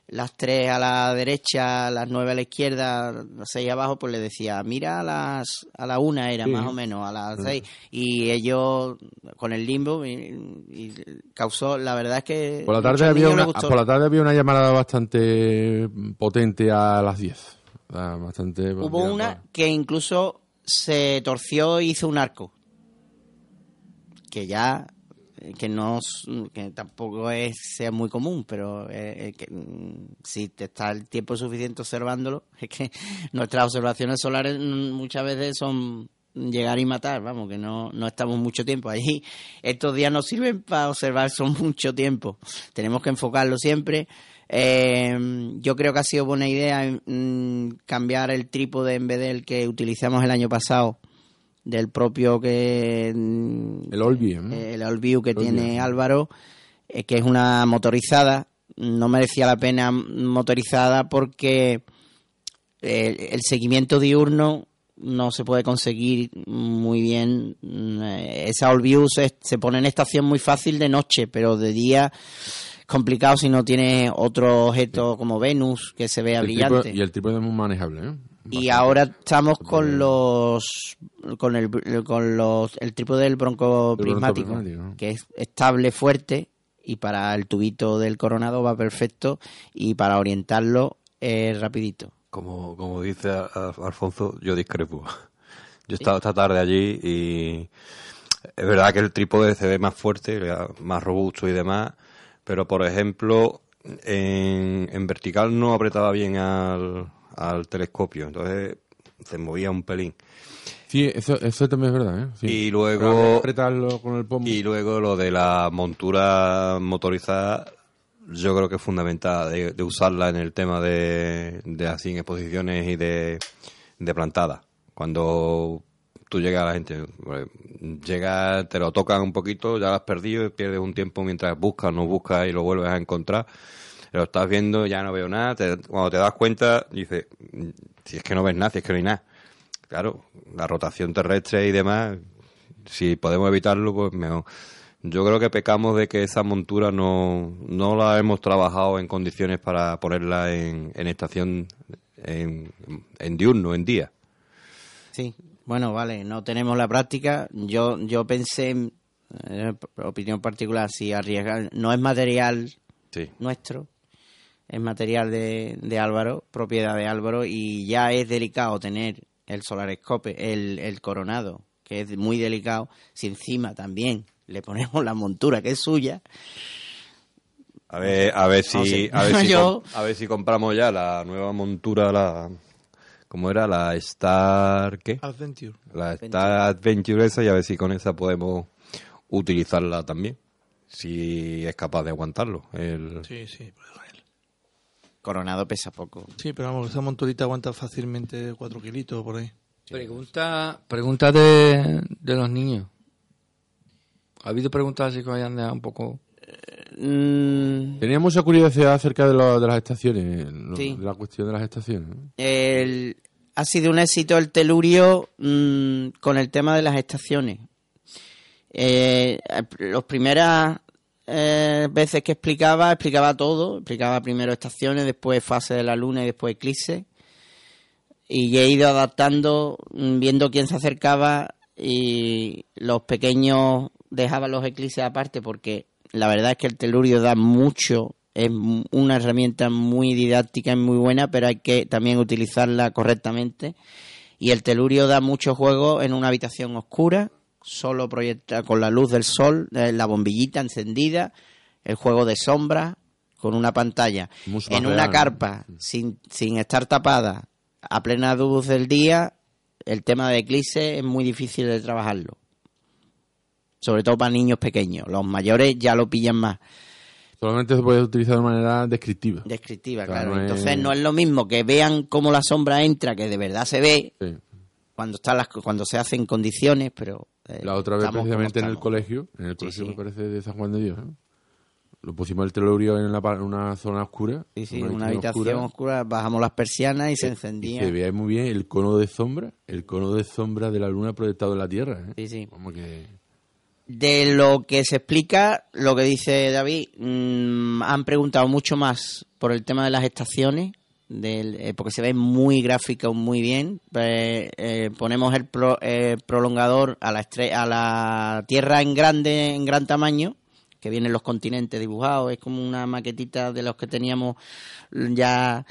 las 3 a la derecha, las 9 a la izquierda, las 6 abajo, pues le decía, mira a las a la una era Sí. más o menos, a las 6. Y ellos con el limbo y, y causó, la verdad es que Por la, tarde había una, por la tarde había una llamada bastante potente a las 10. Ah, Bastante... Hubo una que incluso se torció y hizo un arco. Que ya que no que tampoco es sea muy común, pero eh, eh, que, mm, si te está el tiempo suficiente observándolo, es que nuestras observaciones solares mm, muchas veces son llegar y matar, vamos, que no, no estamos mucho tiempo allí. Estos días nos sirven para observar, son mucho tiempo. Tenemos que enfocarlo siempre. Eh, yo creo que ha sido buena idea mm, cambiar el trípode en vez del que utilizamos el año pasado, del propio que... mm, El Olvie, ¿no? el Allview que Allview, tiene. Álvaro, eh, que es una motorizada. No merecía la pena motorizada porque el, el seguimiento diurno no se puede conseguir muy bien. Mm, eh, Esa Allview se, se pone en estación muy fácil de noche, pero de día es complicado si no tiene otro objeto como Venus que se vea El brillante. y el trípode es muy manejable, ¿eh? Y ahora estamos con los con el con los el trípode del bronco prismático, que es estable, fuerte y para el tubito del coronado va perfecto y para orientarlo es rapidito. Como, como dice Alfonso, yo discrepo. Yo he estado esta tarde allí y es verdad que el trípode se ve más fuerte, más robusto y demás, pero por ejemplo, en, en vertical no apretaba bien al, al telescopio, entonces se movía un pelín. Sí, eso, eso también es verdad, ¿eh? Sí. Y luego, apretarlo con el pomo. y luego lo de la montura motorizada, yo creo que es fundamental de, de usarla en el tema de, de así en exposiciones y de, de plantada. Cuando tú llegas a la gente, pues, llega, te lo tocan un poquito, ya lo has perdido y pierdes un tiempo mientras buscas, no buscas y lo vuelves a encontrar. Lo estás viendo, ya no veo nada, cuando te das cuenta, dices, si es que no ves nada, si es que no hay nada. Claro, la rotación terrestre y demás, si podemos evitarlo, pues mejor. Yo creo que pecamos de que esa montura no, no la hemos trabajado en condiciones para ponerla en, en estación, en, en diurno, en día. Sí, bueno, vale, no tenemos la práctica. Yo, yo pensé, en opinión particular, si arriesgar, no es material nuestro, es material de, de Álvaro, propiedad de Álvaro, y ya es delicado tener el solarescope, el, el coronado, que es muy delicado, si encima también le ponemos la montura que es suya. A ver, a ver si, a ver si, a ver si compramos ya la nueva montura, la, ¿cómo era? La Star, ¿qué? Adventure. La Star Adventure esa y a ver si con esa podemos utilizarla también. Si es capaz de aguantarlo. El... Sí, sí, puede Coronado pesa poco. Sí, pero vamos, esa monturita aguanta fácilmente 4 kilitos por ahí. Pregunta, pregunta de, de los niños. ¿Ha habido preguntas así que vayan dejado un poco...? Mm. Tenía mucha curiosidad acerca de, lo, de las estaciones, de la cuestión de las estaciones. El, ha sido un éxito el telurio mm, con el tema de las estaciones. Eh, las primeras eh, veces que explicaba, explicaba todo. Explicaba primero estaciones, después fase de la luna y después eclipse. Y he ido adaptando, mm, viendo quién se acercaba y los pequeños dejaban los eclipses aparte porque la verdad es que el telurio da mucho, es una herramienta muy didáctica y muy buena, pero hay que también utilizarla correctamente. Y el telurio da mucho juego en una habitación oscura, solo proyecta con la luz del sol, eh, la bombillita encendida, el juego de sombras con una pantalla. en una carpa, sin, sin estar tapada, a plena luz del día, el tema de eclipse es muy difícil de trabajarlo sobre todo para niños pequeños. Los mayores ya lo pillan más. Solamente se puede utilizar de manera descriptiva. Descriptiva, claro. Entonces no es lo mismo que vean cómo la sombra entra, que de verdad se ve, cuando está las, cuando se hace en condiciones, pero... Eh, la otra vez precisamente en el colegio, en el colegio me parece de San Juan de Dios, ¿eh? lo pusimos el telurio en, una zona oscura. Sí, sí, una, una habitación oscura. bajamos las persianas y se encendía. Y se veía muy bien el cono de sombra, el cono de sombra de la luna proyectado en la Tierra. ¿eh? Sí, sí. Como que de lo que se explica, lo que dice David, mm, han preguntado mucho más por el tema de las estaciones, del, eh, porque se ve muy gráfico, muy bien. Eh, eh, ponemos el, prolongador a la, a la Tierra en grande, en gran tamaño, que vienen los continentes dibujados, es como una maquetita de los que teníamos ya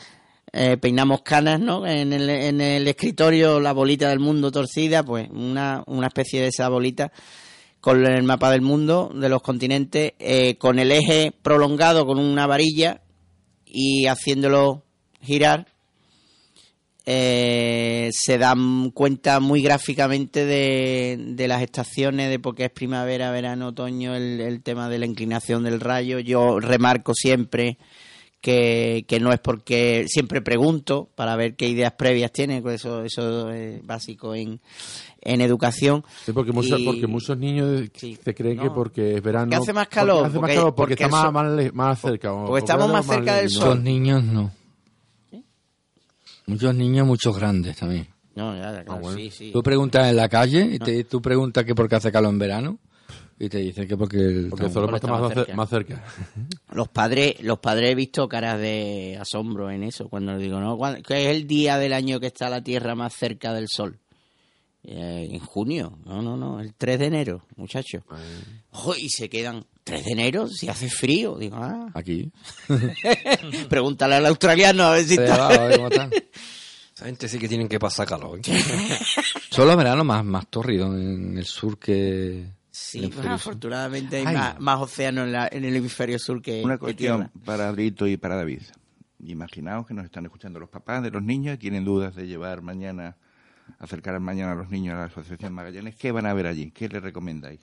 peinamos canas, ¿no? En el, en el escritorio, la bolita del mundo torcida, pues una, una especie de esa bolita con el mapa del mundo, de los continentes, eh, con el eje prolongado con una varilla y haciéndolo girar, eh, se dan cuenta muy gráficamente de, las estaciones, de por qué es primavera, verano, otoño, el, el tema de la inclinación del rayo. Yo remarco siempre que, que, no es porque siempre pregunto para ver qué ideas previas tiene, pues eso, eso es básico en, en educación. Sí, porque, muchos, porque muchos niños se creen que porque es verano. hace más calor. Porque, hace más calor, porque, está más, más, cerca. Porque, estamos más cerca del sol. Muchos niños no. Muchos niños, muchos grandes también. No, ya, claro, ah, sí, sí. Tú preguntas en la calle y te, tú preguntas que por qué hace calor en verano y te dicen que porque el porque solo está más, cerca. más, cerca. Los padres, los padres he visto caras de asombro en eso cuando les digo, ¿no? ¿Qué es el día del año que está la Tierra más cerca del Sol? Eh, en junio, no, no, no, el 3 de enero, muchachos. y se quedan, ¿3 de enero? Si hace frío. Digo, ah. Aquí. Pregúntale al australiano a ver si está. Esa gente sí que tienen que pasar calor. ¿eh? Solo verano más, más torrido en el sur que. Sí, pues, afortunadamente hay más, océano en, en, el hemisferio sur que. Una cuestión para Brito y para David. Imaginaos que nos están escuchando los papás de los niños y tienen dudas de llevar mañana acercar mañana a los niños a la Asociación Magallanes, ¿qué van a ver allí? ¿Qué les recomendáis?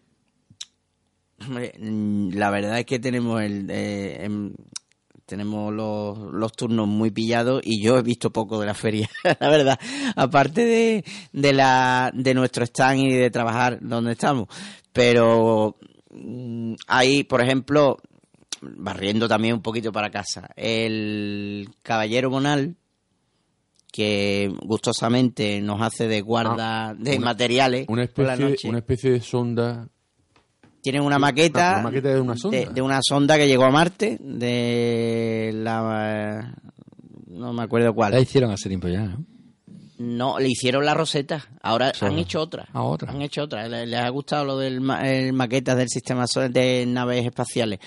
Mm, la verdad es que tenemos el eh, em, tenemos los, los, turnos muy pillados y yo he visto poco de la feria, la verdad, aparte de, de, la, de nuestro stand y de trabajar donde estamos. Pero mm, hay, por ejemplo, barriendo también un poquito para casa. El caballero Monal, que gustosamente nos hace de guarda Ah, de una- materiales Una por la especie, noche. una especie de sonda. Tienen una maqueta, Una maqueta de una sonda. de, de una sonda que llegó a Marte, de la... no me acuerdo cuál. La hicieron hace tiempo ya, ¿no? No, le hicieron la roseta. Ahora han hecho otra. Ah, otra. Han hecho otra. Le- Les, ha gustado lo del ma- el maquetas del sistema solar de naves espaciales.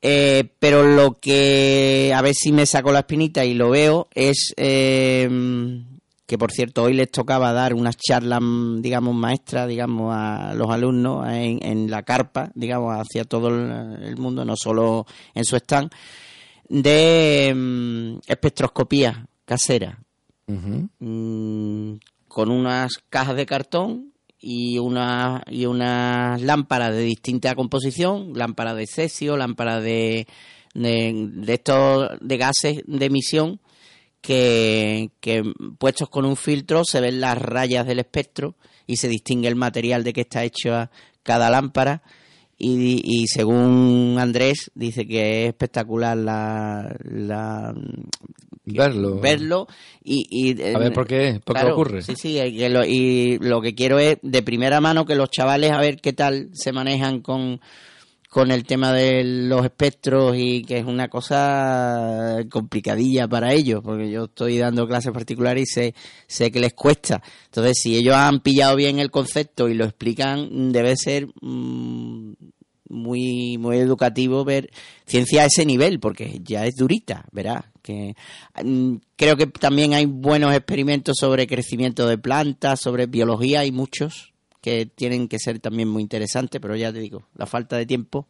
Eh, pero lo que a ver si me saco la espinita y lo veo es eh, que por cierto hoy les tocaba dar unas charlas digamos maestras digamos a los alumnos en, en la carpa digamos hacia todo el, el mundo no solo en su stand de mm, espectroscopía casera. Mm, con unas cajas de cartón y una y unas lámparas de distinta composición, lámparas de cesio, lámparas de, de, de estos de gases de emisión que, que puestos con un filtro se ven las rayas del espectro y se distingue el material de que está hecho cada lámpara y, y según Andrés dice que es espectacular la, la Verlo. verlo y, y, A ver por qué, por qué ocurre. Sí, sí, y lo, y lo que quiero es de primera mano que los chavales a ver qué tal se manejan con, con el tema de los espectros y que es una cosa complicadilla para ellos, porque yo estoy dando clases particulares y sé, sé que les cuesta. Entonces, si ellos han pillado bien el concepto y lo explican, debe ser mm, muy, muy educativo ver ciencia a ese nivel, porque ya es durita, verás. Que, mm, creo que también hay buenos experimentos sobre crecimiento de plantas, sobre biología, hay muchos que tienen que ser también muy interesantes, pero ya te digo, la falta de tiempo.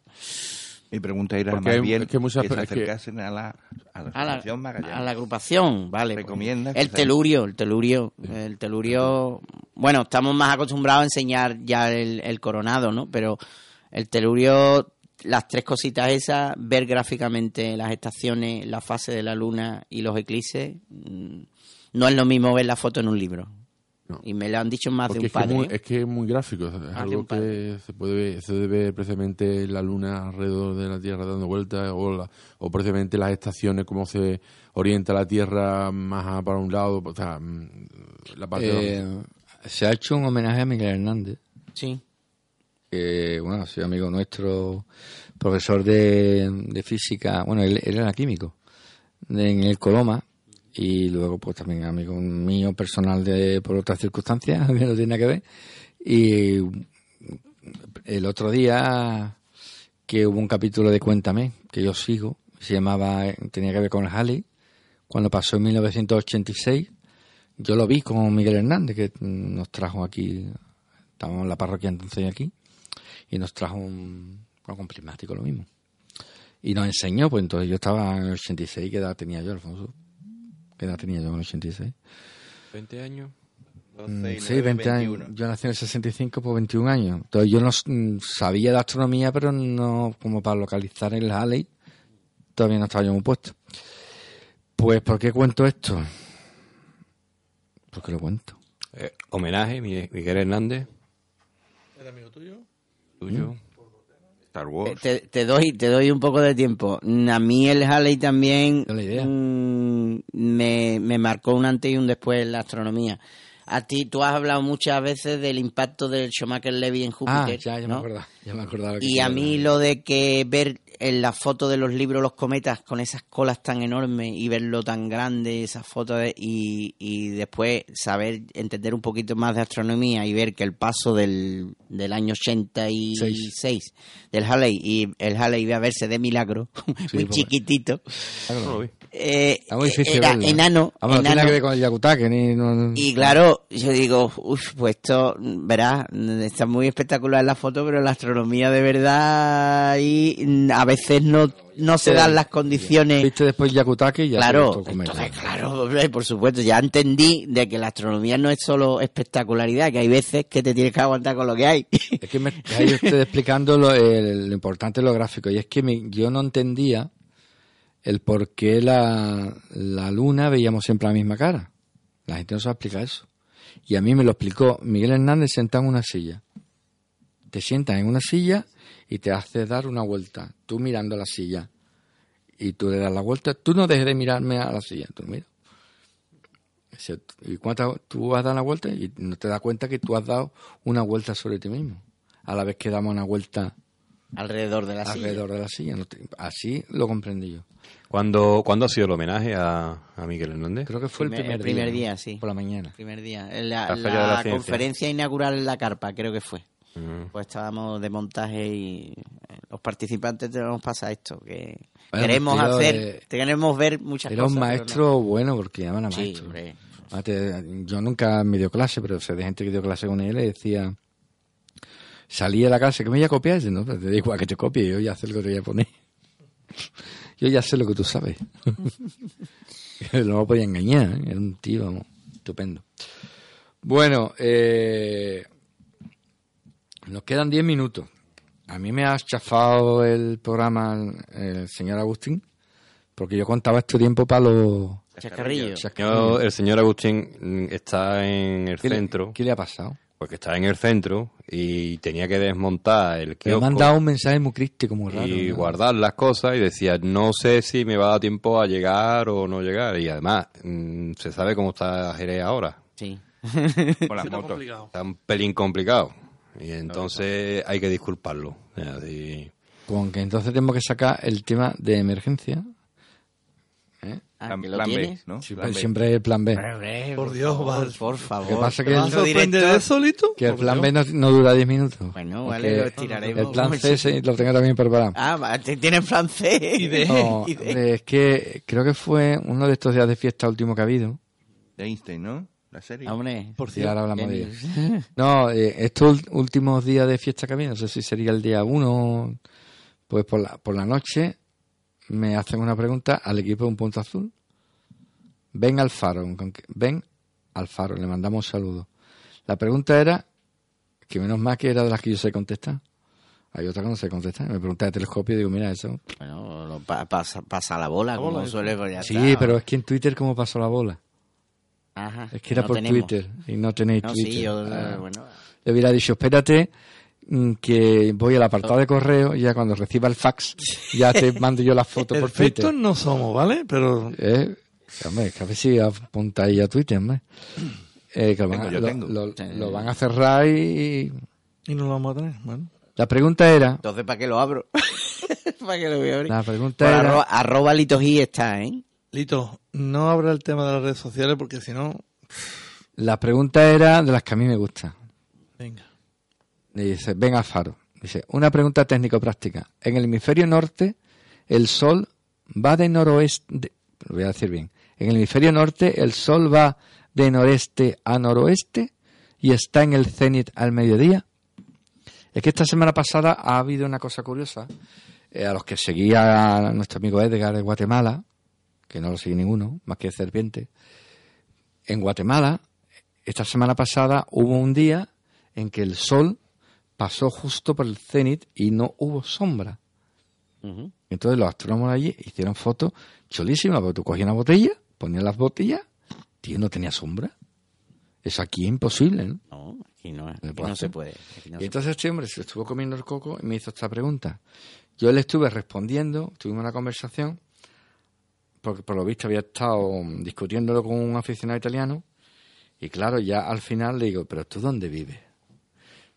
Mi pregunta era Porque más hay- bien es que muchas- que se es que- acercasen a la, a la A la, Asociación Magallanes. a la agrupación, vale. pues, Recomienda El telurio, el telurio, el telurio. Bueno, estamos más acostumbrados a enseñar ya el, el coronado, ¿no? Pero el telurio, las tres cositas esas, ver gráficamente las estaciones, la fase de la luna y los eclipses, mm, no es lo mismo ver la foto en un libro. No. Y me lo han dicho más Porque de un es que, es padre. muy, ¿eh? es que es muy gráfico. Es algo padre. que se puede ver, se debe ver precisamente la luna alrededor de la Tierra dando vueltas o, la- o precisamente las estaciones, cómo se orienta la Tierra más a- para un lado. O sea, mm, la parte de Eh, se ha hecho un homenaje a Miguel Hernández, Sí. que bueno, ha sido amigo nuestro, profesor de, de física, bueno, él, él era químico de- en el Coloma y luego pues también amigo mío personal de por otras circunstancias que no tiene que ver y el otro día que hubo un capítulo de Cuéntame que yo sigo se llamaba tenía que ver con Halley cuando pasó en 1986 yo lo vi con Miguel Hernández que nos trajo aquí estábamos en la parroquia entonces aquí y nos trajo un, con prismático lo mismo y nos enseñó pues entonces yo estaba en el 86 ¿qué edad tenía yo Alfonso? ¿Qué edad tenía yo en el 86? 20 años. Mm, Sí, 20 años. Yo nací en el 65, pues 21 años. Entonces yo no mm, sabía de astronomía, pero no como para localizar el Halley. Todavía no estaba yo muy puesto. Pues, ¿por qué cuento esto? ¿Por qué lo cuento? Eh, homenaje, Mi- Miguel Hernández. ¿Era amigo tuyo? Tuyo. Star Eh, Wars. Te, te doy te doy un poco de tiempo. A mí el Halley también Da la idea. mm, me, me marcó un antes y un después en la astronomía. A ti, tú has hablado muchas veces del impacto del Schumacher-Levy en Ah, Júpiter. ya, ya ¿no? me acordaba. Ya me acordaba. que Y a mí lo de que ver en la foto de los libros los cometas con esas colas tan enormes y verlo tan grande, esas fotos de- y, y después saber entender un poquito más de astronomía y ver que el paso del, del año 86 del Halley y el Halley iba a verse de milagro, muy porque- chiquitito, Claro. Eh, Está muy difícil era enano, Vamos, no tiene enano. nada que ver con el Yakutake, ni... no- Y claro, yo digo, uff, pues esto, verás, está muy espectacular la foto, pero la astronomía de verdad y mm, a veces no, no se dan las condiciones. Viste después Yakutake y ya Claro, entonces, claro, por supuesto, ya entendí de que la astronomía no es solo espectacularidad, que hay veces que te tienes que aguantar con lo que hay. Es que me yo estoy explicando lo, el- lo importante de lo gráfico. Y es que me- yo no entendía el por qué la, la luna veíamos siempre la misma cara. La gente no sabe explicar eso. Y a mí me lo explicó Miguel Hernández sentado en una silla. Te sientas en una silla y te hace dar una vuelta. Tú mirando la silla. y tú le das la vuelta, tú no dejes de mirarme a la silla, tú mira. Y cuánto tú vas a dar la vuelta y no te das cuenta que tú has dado una vuelta sobre ti mismo. A la vez que damos una vuelta Alrededor de la silla. alrededor de la silla. Así lo comprendí yo. ¿Cuándo, ¿Cuándo ha sido el homenaje a, a Miguel Hernández? Creo que fue Primer- el primer, el primer día. día, ¿no? sí. Por la mañana. Primer día. En La, La de la la conferencia inaugural en la carpa, creo que fue. Mm. Pues estábamos de montaje y eh, los participantes nos pasa esto, que Bueno, queremos hacer, eh, queremos ver muchas Era cosas. un pero no. maestro bueno, porque llaman a Sí, maestro. hombre. Fíjate, Yo nunca me dio clase, pero sé de gente que dio clase con él y decía, salía de la clase, que me voy a copiar, y dice, no, pero te da igual que te copie, yo ya sé lo que te voy a poner. yo ya sé lo que tú sabes. no lo podía engañar, ¿eh? era un tío vamos, estupendo. Bueno, eh, nos quedan 10 minutos. A mí me ha chafado el programa el señor Agustín, porque yo contaba este tiempo para los Chascarrillo. Yo, el señor Agustín mm, está en el ¿Qué le- centro, ¿Qué le ha pasado? Porque está en el centro y tenía que desmontar el kiosco mandado un mensaje muy crítico, muy raro. y ¿no? guardar las cosas y decía, no sé si me va a dar tiempo a llegar o no llegar. Y además, mm, se sabe cómo está Jerez ahora. Sí. Con las Está motos. complicado. Está un pelín complicado. Y entonces hay que disculparlo. Así. Con que entonces tenemos que sacar el tema de emergencia. Ah, Plan- que lo plan B, tienes. ¿no? Sí, Plan pues B. siempre el plan B. Por Dios, Por, por favor. Que pasa ¿Te que vas a de solito? que el Por plan. B no, no dura 10 minutos. Bueno, vale, lo estiraremos. El plan C sí, lo tengo también preparado. Ah, tienes plan C. Y D. No, y D. hombre, es que creo que fue uno de estos días de fiesta último que ha habido. De Einstein, ¿no? La serie. Hombre. Por Y cierto. ahora hablamos de. No, eh, estos últimos días de fiesta que ha habido, no sé si sería el día 1, pues por la, por la noche me hacen una pregunta al equipo de Un Punto Azul. Ven al faro, ven al faro, le mandamos un saludo. La pregunta era, que menos mal que era de las que yo sé contestar. Hay otra que no sé contestar. Me pregunta de telescopio y digo, mira, eso. Bueno, lo pa- pasa, pasa la bola, como bola, suele, pues ya Sí, está. pero es que en Twitter, ¿cómo pasó la bola? Ajá, Es que era no por tenemos. Twitter y no tenéis No, Twitter. sí, yo, Ah. bueno, Le hubiera dicho, espérate que voy al apartado de correo y ya cuando reciba el fax ya te mando yo la foto por Perfectos Twitter. no somos, ¿vale? Pero Eh, hombre, que a ver si apunta ahí a Twitter, hombre. Eh, que lo, van Tengo, lo- tengo. lo- lo van a cerrar y... y no lo vamos a tener. Bueno. La pregunta era... entonces ¿para qué lo abro? ¿Para qué lo voy a abrir? La pregunta Por era... arroba, arroba litogi está, ¿eh? Lito, no abra el tema de las redes sociales porque si no, La pregunta era de las que a mí me gustan. venga. Dice, ven al faro. Dice, una pregunta técnico-práctica. En el hemisferio norte, el sol va de noroeste... Lo voy a decir bien. En el hemisferio norte, el sol va de noreste a noroeste y está en el cenit al mediodía. Es que esta semana pasada ha habido una cosa curiosa. Eh, a los que seguía a nuestro amigo Edgar de Guatemala, que no lo sigue ninguno, más que Serpiente, en Guatemala, esta semana pasada hubo un día en que el sol pasó justo por el cenit y no hubo sombra. Entonces los astrónomos allí hicieron fotos chulísimas, porque tú cogías una botella, ponías las botellas, tío, no tenía sombra. Eso aquí es imposible, ¿no? No, aquí no, aquí ¿Le puedo no se puede. no Y entonces este hombre se estuvo comiendo el coco y me hizo esta pregunta. Yo le estuve respondiendo, tuvimos una conversación, porque por lo visto había estado discutiéndolo con un aficionado italiano, y claro, ya al final le digo, ¿pero tú dónde vives?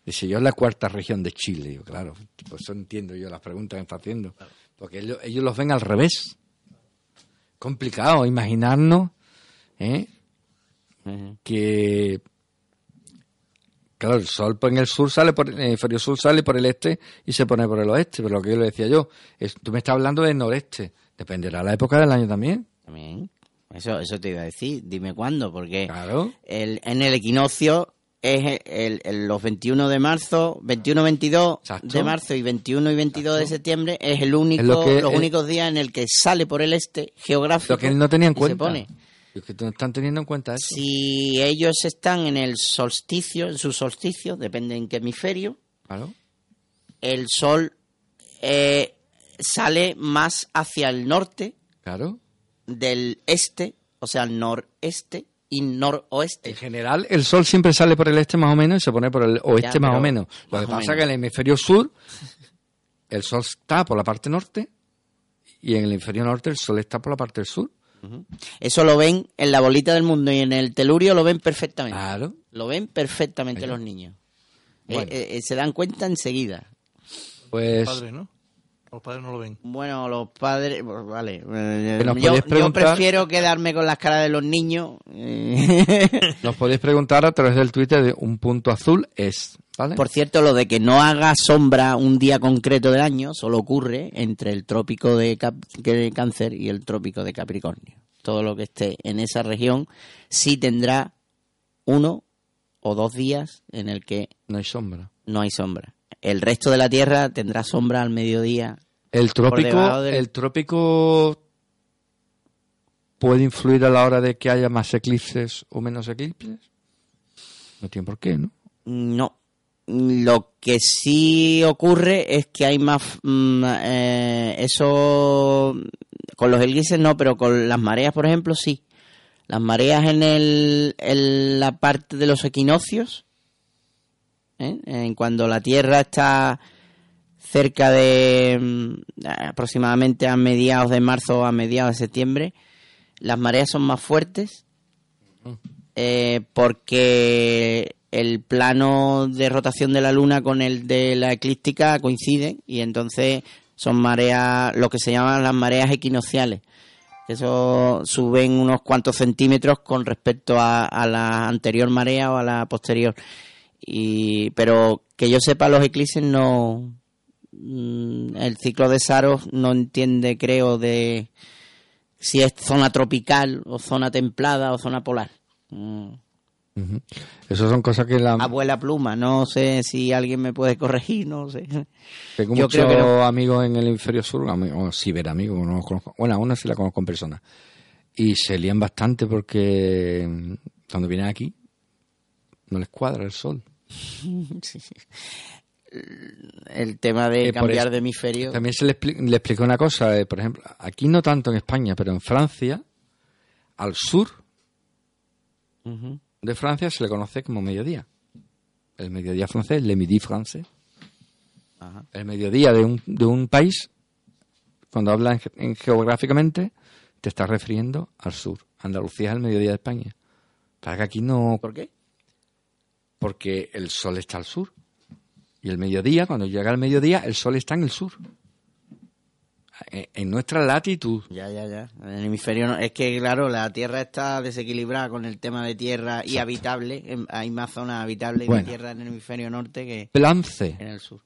Dice, yo en la cuarta región de Chile. Digo, claro, pues eso entiendo yo las preguntas que está haciendo. Porque ellos, ellos los ven al revés. Complicado imaginarnos ¿eh? Que claro el sol en el sur sale por el hemisferio sur sale por el este y se pone por el oeste pero lo que yo le decía yo es, tú me estás hablando del noreste dependerá la época del año también También. Eso, eso te iba a decir. Dime cuándo, porque claro el, en el equinoccio es el, el- los 21 de marzo, 21-22 Exacto. de marzo y 21 y 22 de septiembre es el único, Es lo que- los es- únicos días en el que sale por el este geográfico. lo que él no tenía en y se cuenta pone. es que no están teniendo en cuenta eso Si ellos están en el solsticio, en su solsticio, depende en qué hemisferio, claro el sol eh, sale más hacia el norte claro del este, o sea, noreste y noroeste. en general el sol siempre sale por el este más o menos y se pone por el oeste Ya, más o menos lo más que pasa es que en el hemisferio sur el sol está por la parte norte y en el hemisferio norte el sol está por la parte del sur. Eso lo ven en la bolita del mundo y en el telurio lo ven perfectamente. Claro. Lo ven perfectamente los niños. Eh, eh, eh, se dan cuenta enseguida. Pues Los padres, ¿no? Los padres no lo ven. Bueno, los padres, pues, vale. Eh, nos yo, prefiero quedarme con las caras de los niños. eh. nos podéis preguntar a través del Twitter de un punto azul es, ¿vale? Por cierto, lo de que no haga sombra un día concreto del año solo ocurre entre el trópico de, Cap- de Cáncer y el trópico de Capricornio. Todo lo que esté en esa región sí tendrá uno o dos días en el que no hay sombra. no hay sombra. El resto de la Tierra tendrá sombra al mediodía. El trópico, del- el trópico puede influir a la hora de que haya más eclipses o menos eclipses. No tiene por qué, ¿no? No. Lo que sí ocurre es que hay más... mm, eh, eso... Con los eclipses no, pero con las mareas, por ejemplo, sí. Las mareas en, el, en la parte de los equinoccios, ¿eh? en cuando la Tierra está cerca de mm, aproximadamente a mediados de marzo o a mediados de septiembre, las mareas son más fuertes eh, porque el plano de rotación de la luna con el de la eclíptica coinciden y entonces son mareas, lo que se llaman las mareas equinocciales. Eso suben unos cuantos centímetros con respecto a, a la anterior marea o a la posterior. Y, pero que yo sepa, los eclipses no. mm, El ciclo de Saros no entiende, creo, de si es zona tropical o zona templada o zona polar. Mm. Eso son cosas que la... Abuela pluma, no sé si alguien me puede corregir, no sé. Tengo Yo muchos creo que no. amigos en el hemisferio sur, amigos, ciberamigos, no los conozco. Bueno, a una sí la conozco en persona. Y se lían bastante porque mm, cuando vienen aquí no les cuadra el sol. El tema de Eh, cambiar eso- de hemisferio. También se le, le explico una cosa, eh, por ejemplo, aquí no tanto en España, pero en Francia, al sur de Francia se le conoce como mediodía. El mediodía francés, le midi francés. Ajá. El mediodía de un, de un país, cuando hablas en ge- en geográficamente, te estás refiriendo al sur. Andalucía es el mediodía de España. Para que aquí no... ¿Por qué? Porque el sol está al sur. Y el mediodía, cuando llega el mediodía, el sol está en el sur. En, en nuestra latitud. Ya, ya, ya. En el hemisferio no- es que, claro, la Tierra está desequilibrada con el tema de tierra y habitable. En- Hay más zonas habitables Bueno. de tierra en el hemisferio norte que Plance. en el sur.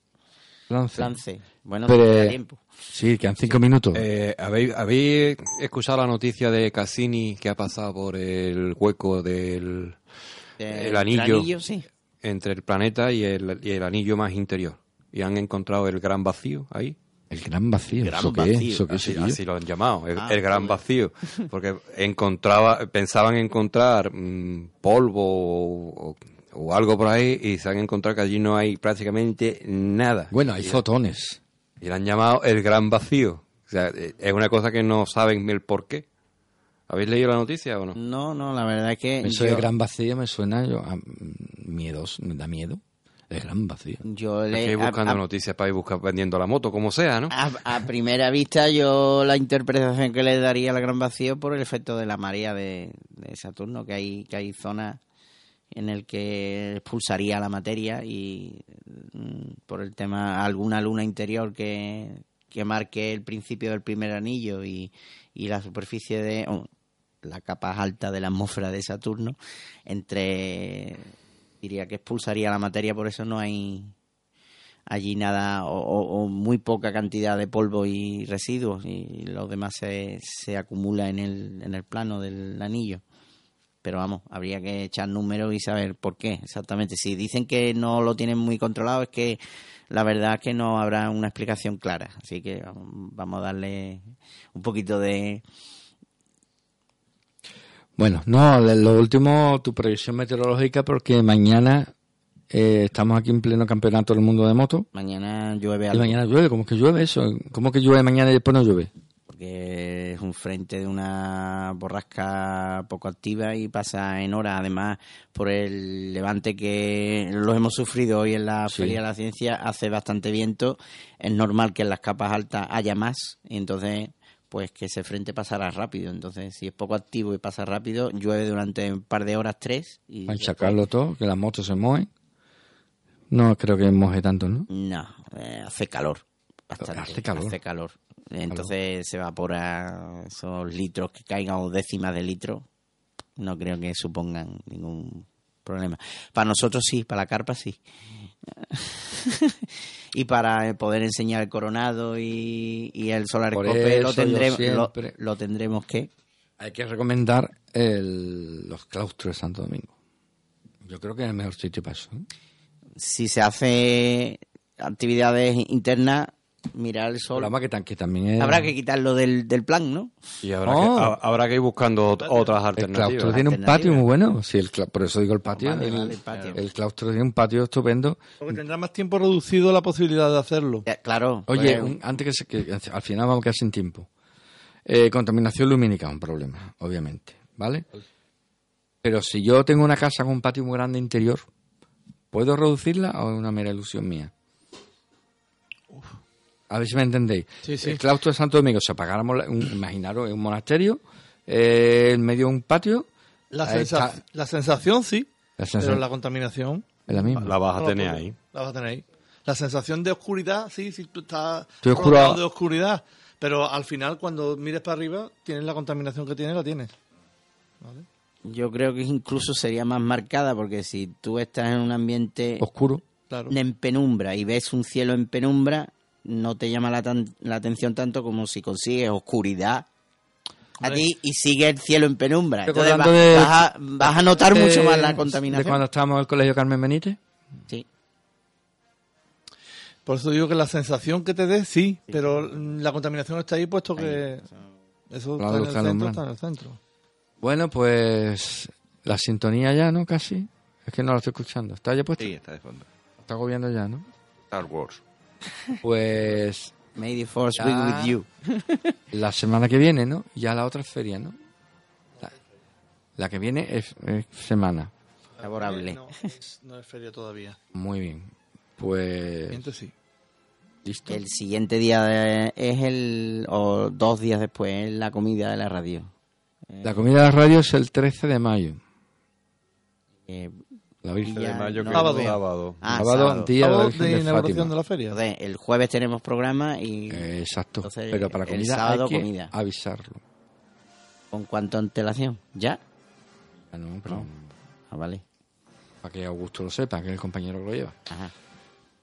Plance. Flance. Bueno, Pero, tiempo. Sí, quedan cinco minutos. Eh, ¿habéis, habéis escuchado la noticia de Cassini que ha pasado por el hueco del El anillo, sí. entre el planeta y el, y el anillo más interior? Y han encontrado el gran vacío ahí. el gran vacío. gran ¿Eso qué vacío. es? ¿Eso qué Así, así lo han llamado, el, Ah, el gran vacío. Porque encontraba, pensaban encontrar mm, polvo o, o- o algo por ahí y se han encontrado que allí no hay prácticamente nada. Bueno, hay Y- fotones. Y le han llamado el gran vacío. O sea, eh, es una cosa que no saben el por qué. ¿Habéis leído la noticia o no? No, no, la verdad es que Eso yo, de gran vacío me suena yo, a, mm, miedos, me da miedo. El gran vacío. yo le, a- buscando a- noticias para ir buscar, vendiendo la moto, como sea, ¿no? A, a primera vista, yo la interpretación que le daría al gran vacío por el efecto de la marea de, de Saturno, que hay, que hay zonas en el que expulsaría la materia y mm, por el tema alguna luna interior que, que marque el principio del primer anillo y, y la superficie de oh, la capa alta de la atmósfera de Saturno entre diría que expulsaría la materia por eso no hay allí nada o, o- muy poca cantidad de polvo y residuos y lo demás se, se acumula en el, en el plano del anillo. Pero vamos, habría que echar números y saber por qué exactamente. Si dicen que no lo tienen muy controlado es que la verdad es que no habrá una explicación clara. Así que vamos a darle un poquito de... Bueno, no, lo último, tu previsión meteorológica, porque mañana eh, estamos aquí en pleno campeonato del mundo de moto. Mañana llueve Y algo. mañana llueve, ¿cómo que llueve eso? ¿Cómo que llueve mañana y después no llueve? porque es un frente de una borrasca poco activa y pasa en hora. Además, por el levante que los hemos sufrido hoy en la Sí. Feria de la Ciencia, hace bastante viento. Es normal que en las capas altas haya más y entonces pues que ese frente pasará rápido. Entonces, si es poco activo y pasa rápido, llueve durante un par de horas, tres. Y Para sacarlo todo, que las motos se mueven. No creo que moje tanto, ¿no? No, eh, hace calor. Bastante. Hace calor. Hace calor. Entonces se evapora esos litros que caigan o décimas de litro. No creo que supongan ningún problema. Para nosotros sí, para la carpa sí. y para poder enseñar el coronado y, y el solar Por scope lo tendremos, lo, tendremos que. Hay que recomendar el- los claustros de Santo Domingo. Yo creo que es el mejor sitio para eso. ¿eh? Si se hace actividades internas, mirar el El sol. problema que, tan- que también es... Habrá que quitarlo del, del plan, ¿no? Y habrá, Oh. que, ha- habrá que ir buscando ot- otras El alternativas. claustro tiene un patio muy bueno. Sí, el cla- por eso digo el patio. Vale, el, vale, el patio. el claustro tiene un patio estupendo. Porque tendrá más tiempo reducido la posibilidad de hacerlo. Eh, Claro. Oye, pues, un- antes que, se, que al final vamos a quedar sin tiempo. Eh, contaminación lumínica, un problema, obviamente, ¿vale? Pero si yo tengo una casa con un patio muy grande interior, ¿puedo reducirla o es una mera ilusión mía? A ver si me entendéis. Sí, sí. El claustro de Santo Domingo, si apagáramos, la- un, imaginaros, es un monasterio, eh, en medio de un patio, La, Ahí sensa- está. la sensación sí, la pero la contaminación es la misma. La vas a tener ahí. La vas a tener ahí. La sensación de oscuridad, sí, sí, tú estás Estoy oscuro. rodeado de oscuridad. Pero al final, cuando mires para arriba, tienes la contaminación que tienes, la tienes. ¿Vale? Yo creo que incluso sería más marcada porque si tú estás en un ambiente Oscuro. Claro. en penumbra y ves un cielo en penumbra, no te llama la, tan- la atención tanto como si consigues oscuridad a ti y sigue el cielo en penumbra. Entonces de- vas, a, vas a notar mucho Eh, más la De contaminación. cuando estábamos en el colegio Carmen Benítez. Sí. Por eso digo que la sensación que te dé, sí, pero la contaminación está ahí puesto que eso está en el está centro, está en el centro. Bueno, pues la sintonía ya, ¿no? Casi. Es que no la estoy escuchando. ¿Está ya puesta? Sí, está de fondo. Está agobiando ya, ¿no? Star Wars. Pues May the force be with you. la semana que viene, ¿no? Ya la otra feria, ¿no? La, la que viene es, es semana. Favorable. Eh, No, es, no es feria todavía. Muy bien. Pues Miente sí. listo. El siguiente día de- es el. o dos días después, es la comida de la radio. La comida de la radio es el 13 de mayo. Eh, La Virgen. Ya, de mayo, no que Sábado. sábado. ah, sábado, sábado. día de la Sábado de de inauguración Fátima. de la feria. Entonces, el jueves tenemos programa y Eh, exacto. Entonces, Pero para el comida sábado hay que comida. avisarlo. ¿con cuánto antelación? ¿Ya? Ah, no, pero Ah, vale. para que Augusto lo sepa, que es el compañero que lo lleva. Ajá.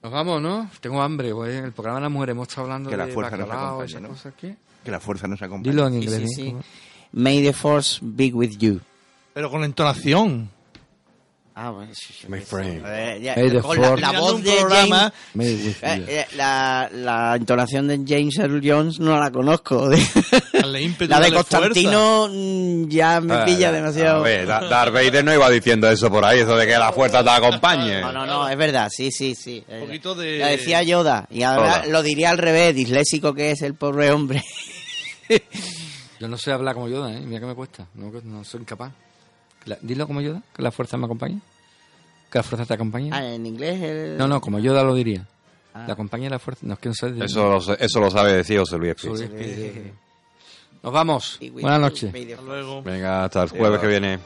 Nos vamos, ¿no? Tengo hambre. pues, en el programa de la mujer hemos estado hablando Que la de fuerza nos bacalao, acompañe, esas ¿no? cosas. ¿qué? Que la fuerza nos acompañe. Dilo en Sí, inglés. sí, sí. ¿Cómo? May the force be with you. Pero con entonación. Ah, bueno, sí, sí, My friend. Eh, ya, May the con la, voz de programa, James, eh, eh, la, la entonación de James Earl Jones no la conozco. La de Constantino mm, ya me pilla Ah, demasiado. A ver, Da- Darth Vader no iba diciendo eso por ahí, eso de que la fuerza te acompañe. No, no, no, es verdad, sí, sí, sí. Un poquito de- La decía Yoda, y ahora lo diría al revés, disléxico que es el pobre hombre. Yo no sé hablar como Yoda, ¿eh? Mira que me cuesta. No, no soy incapaz. La- dilo como Yoda, que la fuerza me acompañe. Que la fuerza te acompañe. Ah, en inglés el... No, no, como Yoda lo diría. Ah. La acompaña la fuerza. No es que no sé. de- Eso, lo, sé- eso lo sabe decir José Luis. Nos vamos. Buenas noches. Venga, hasta el jueves que viene.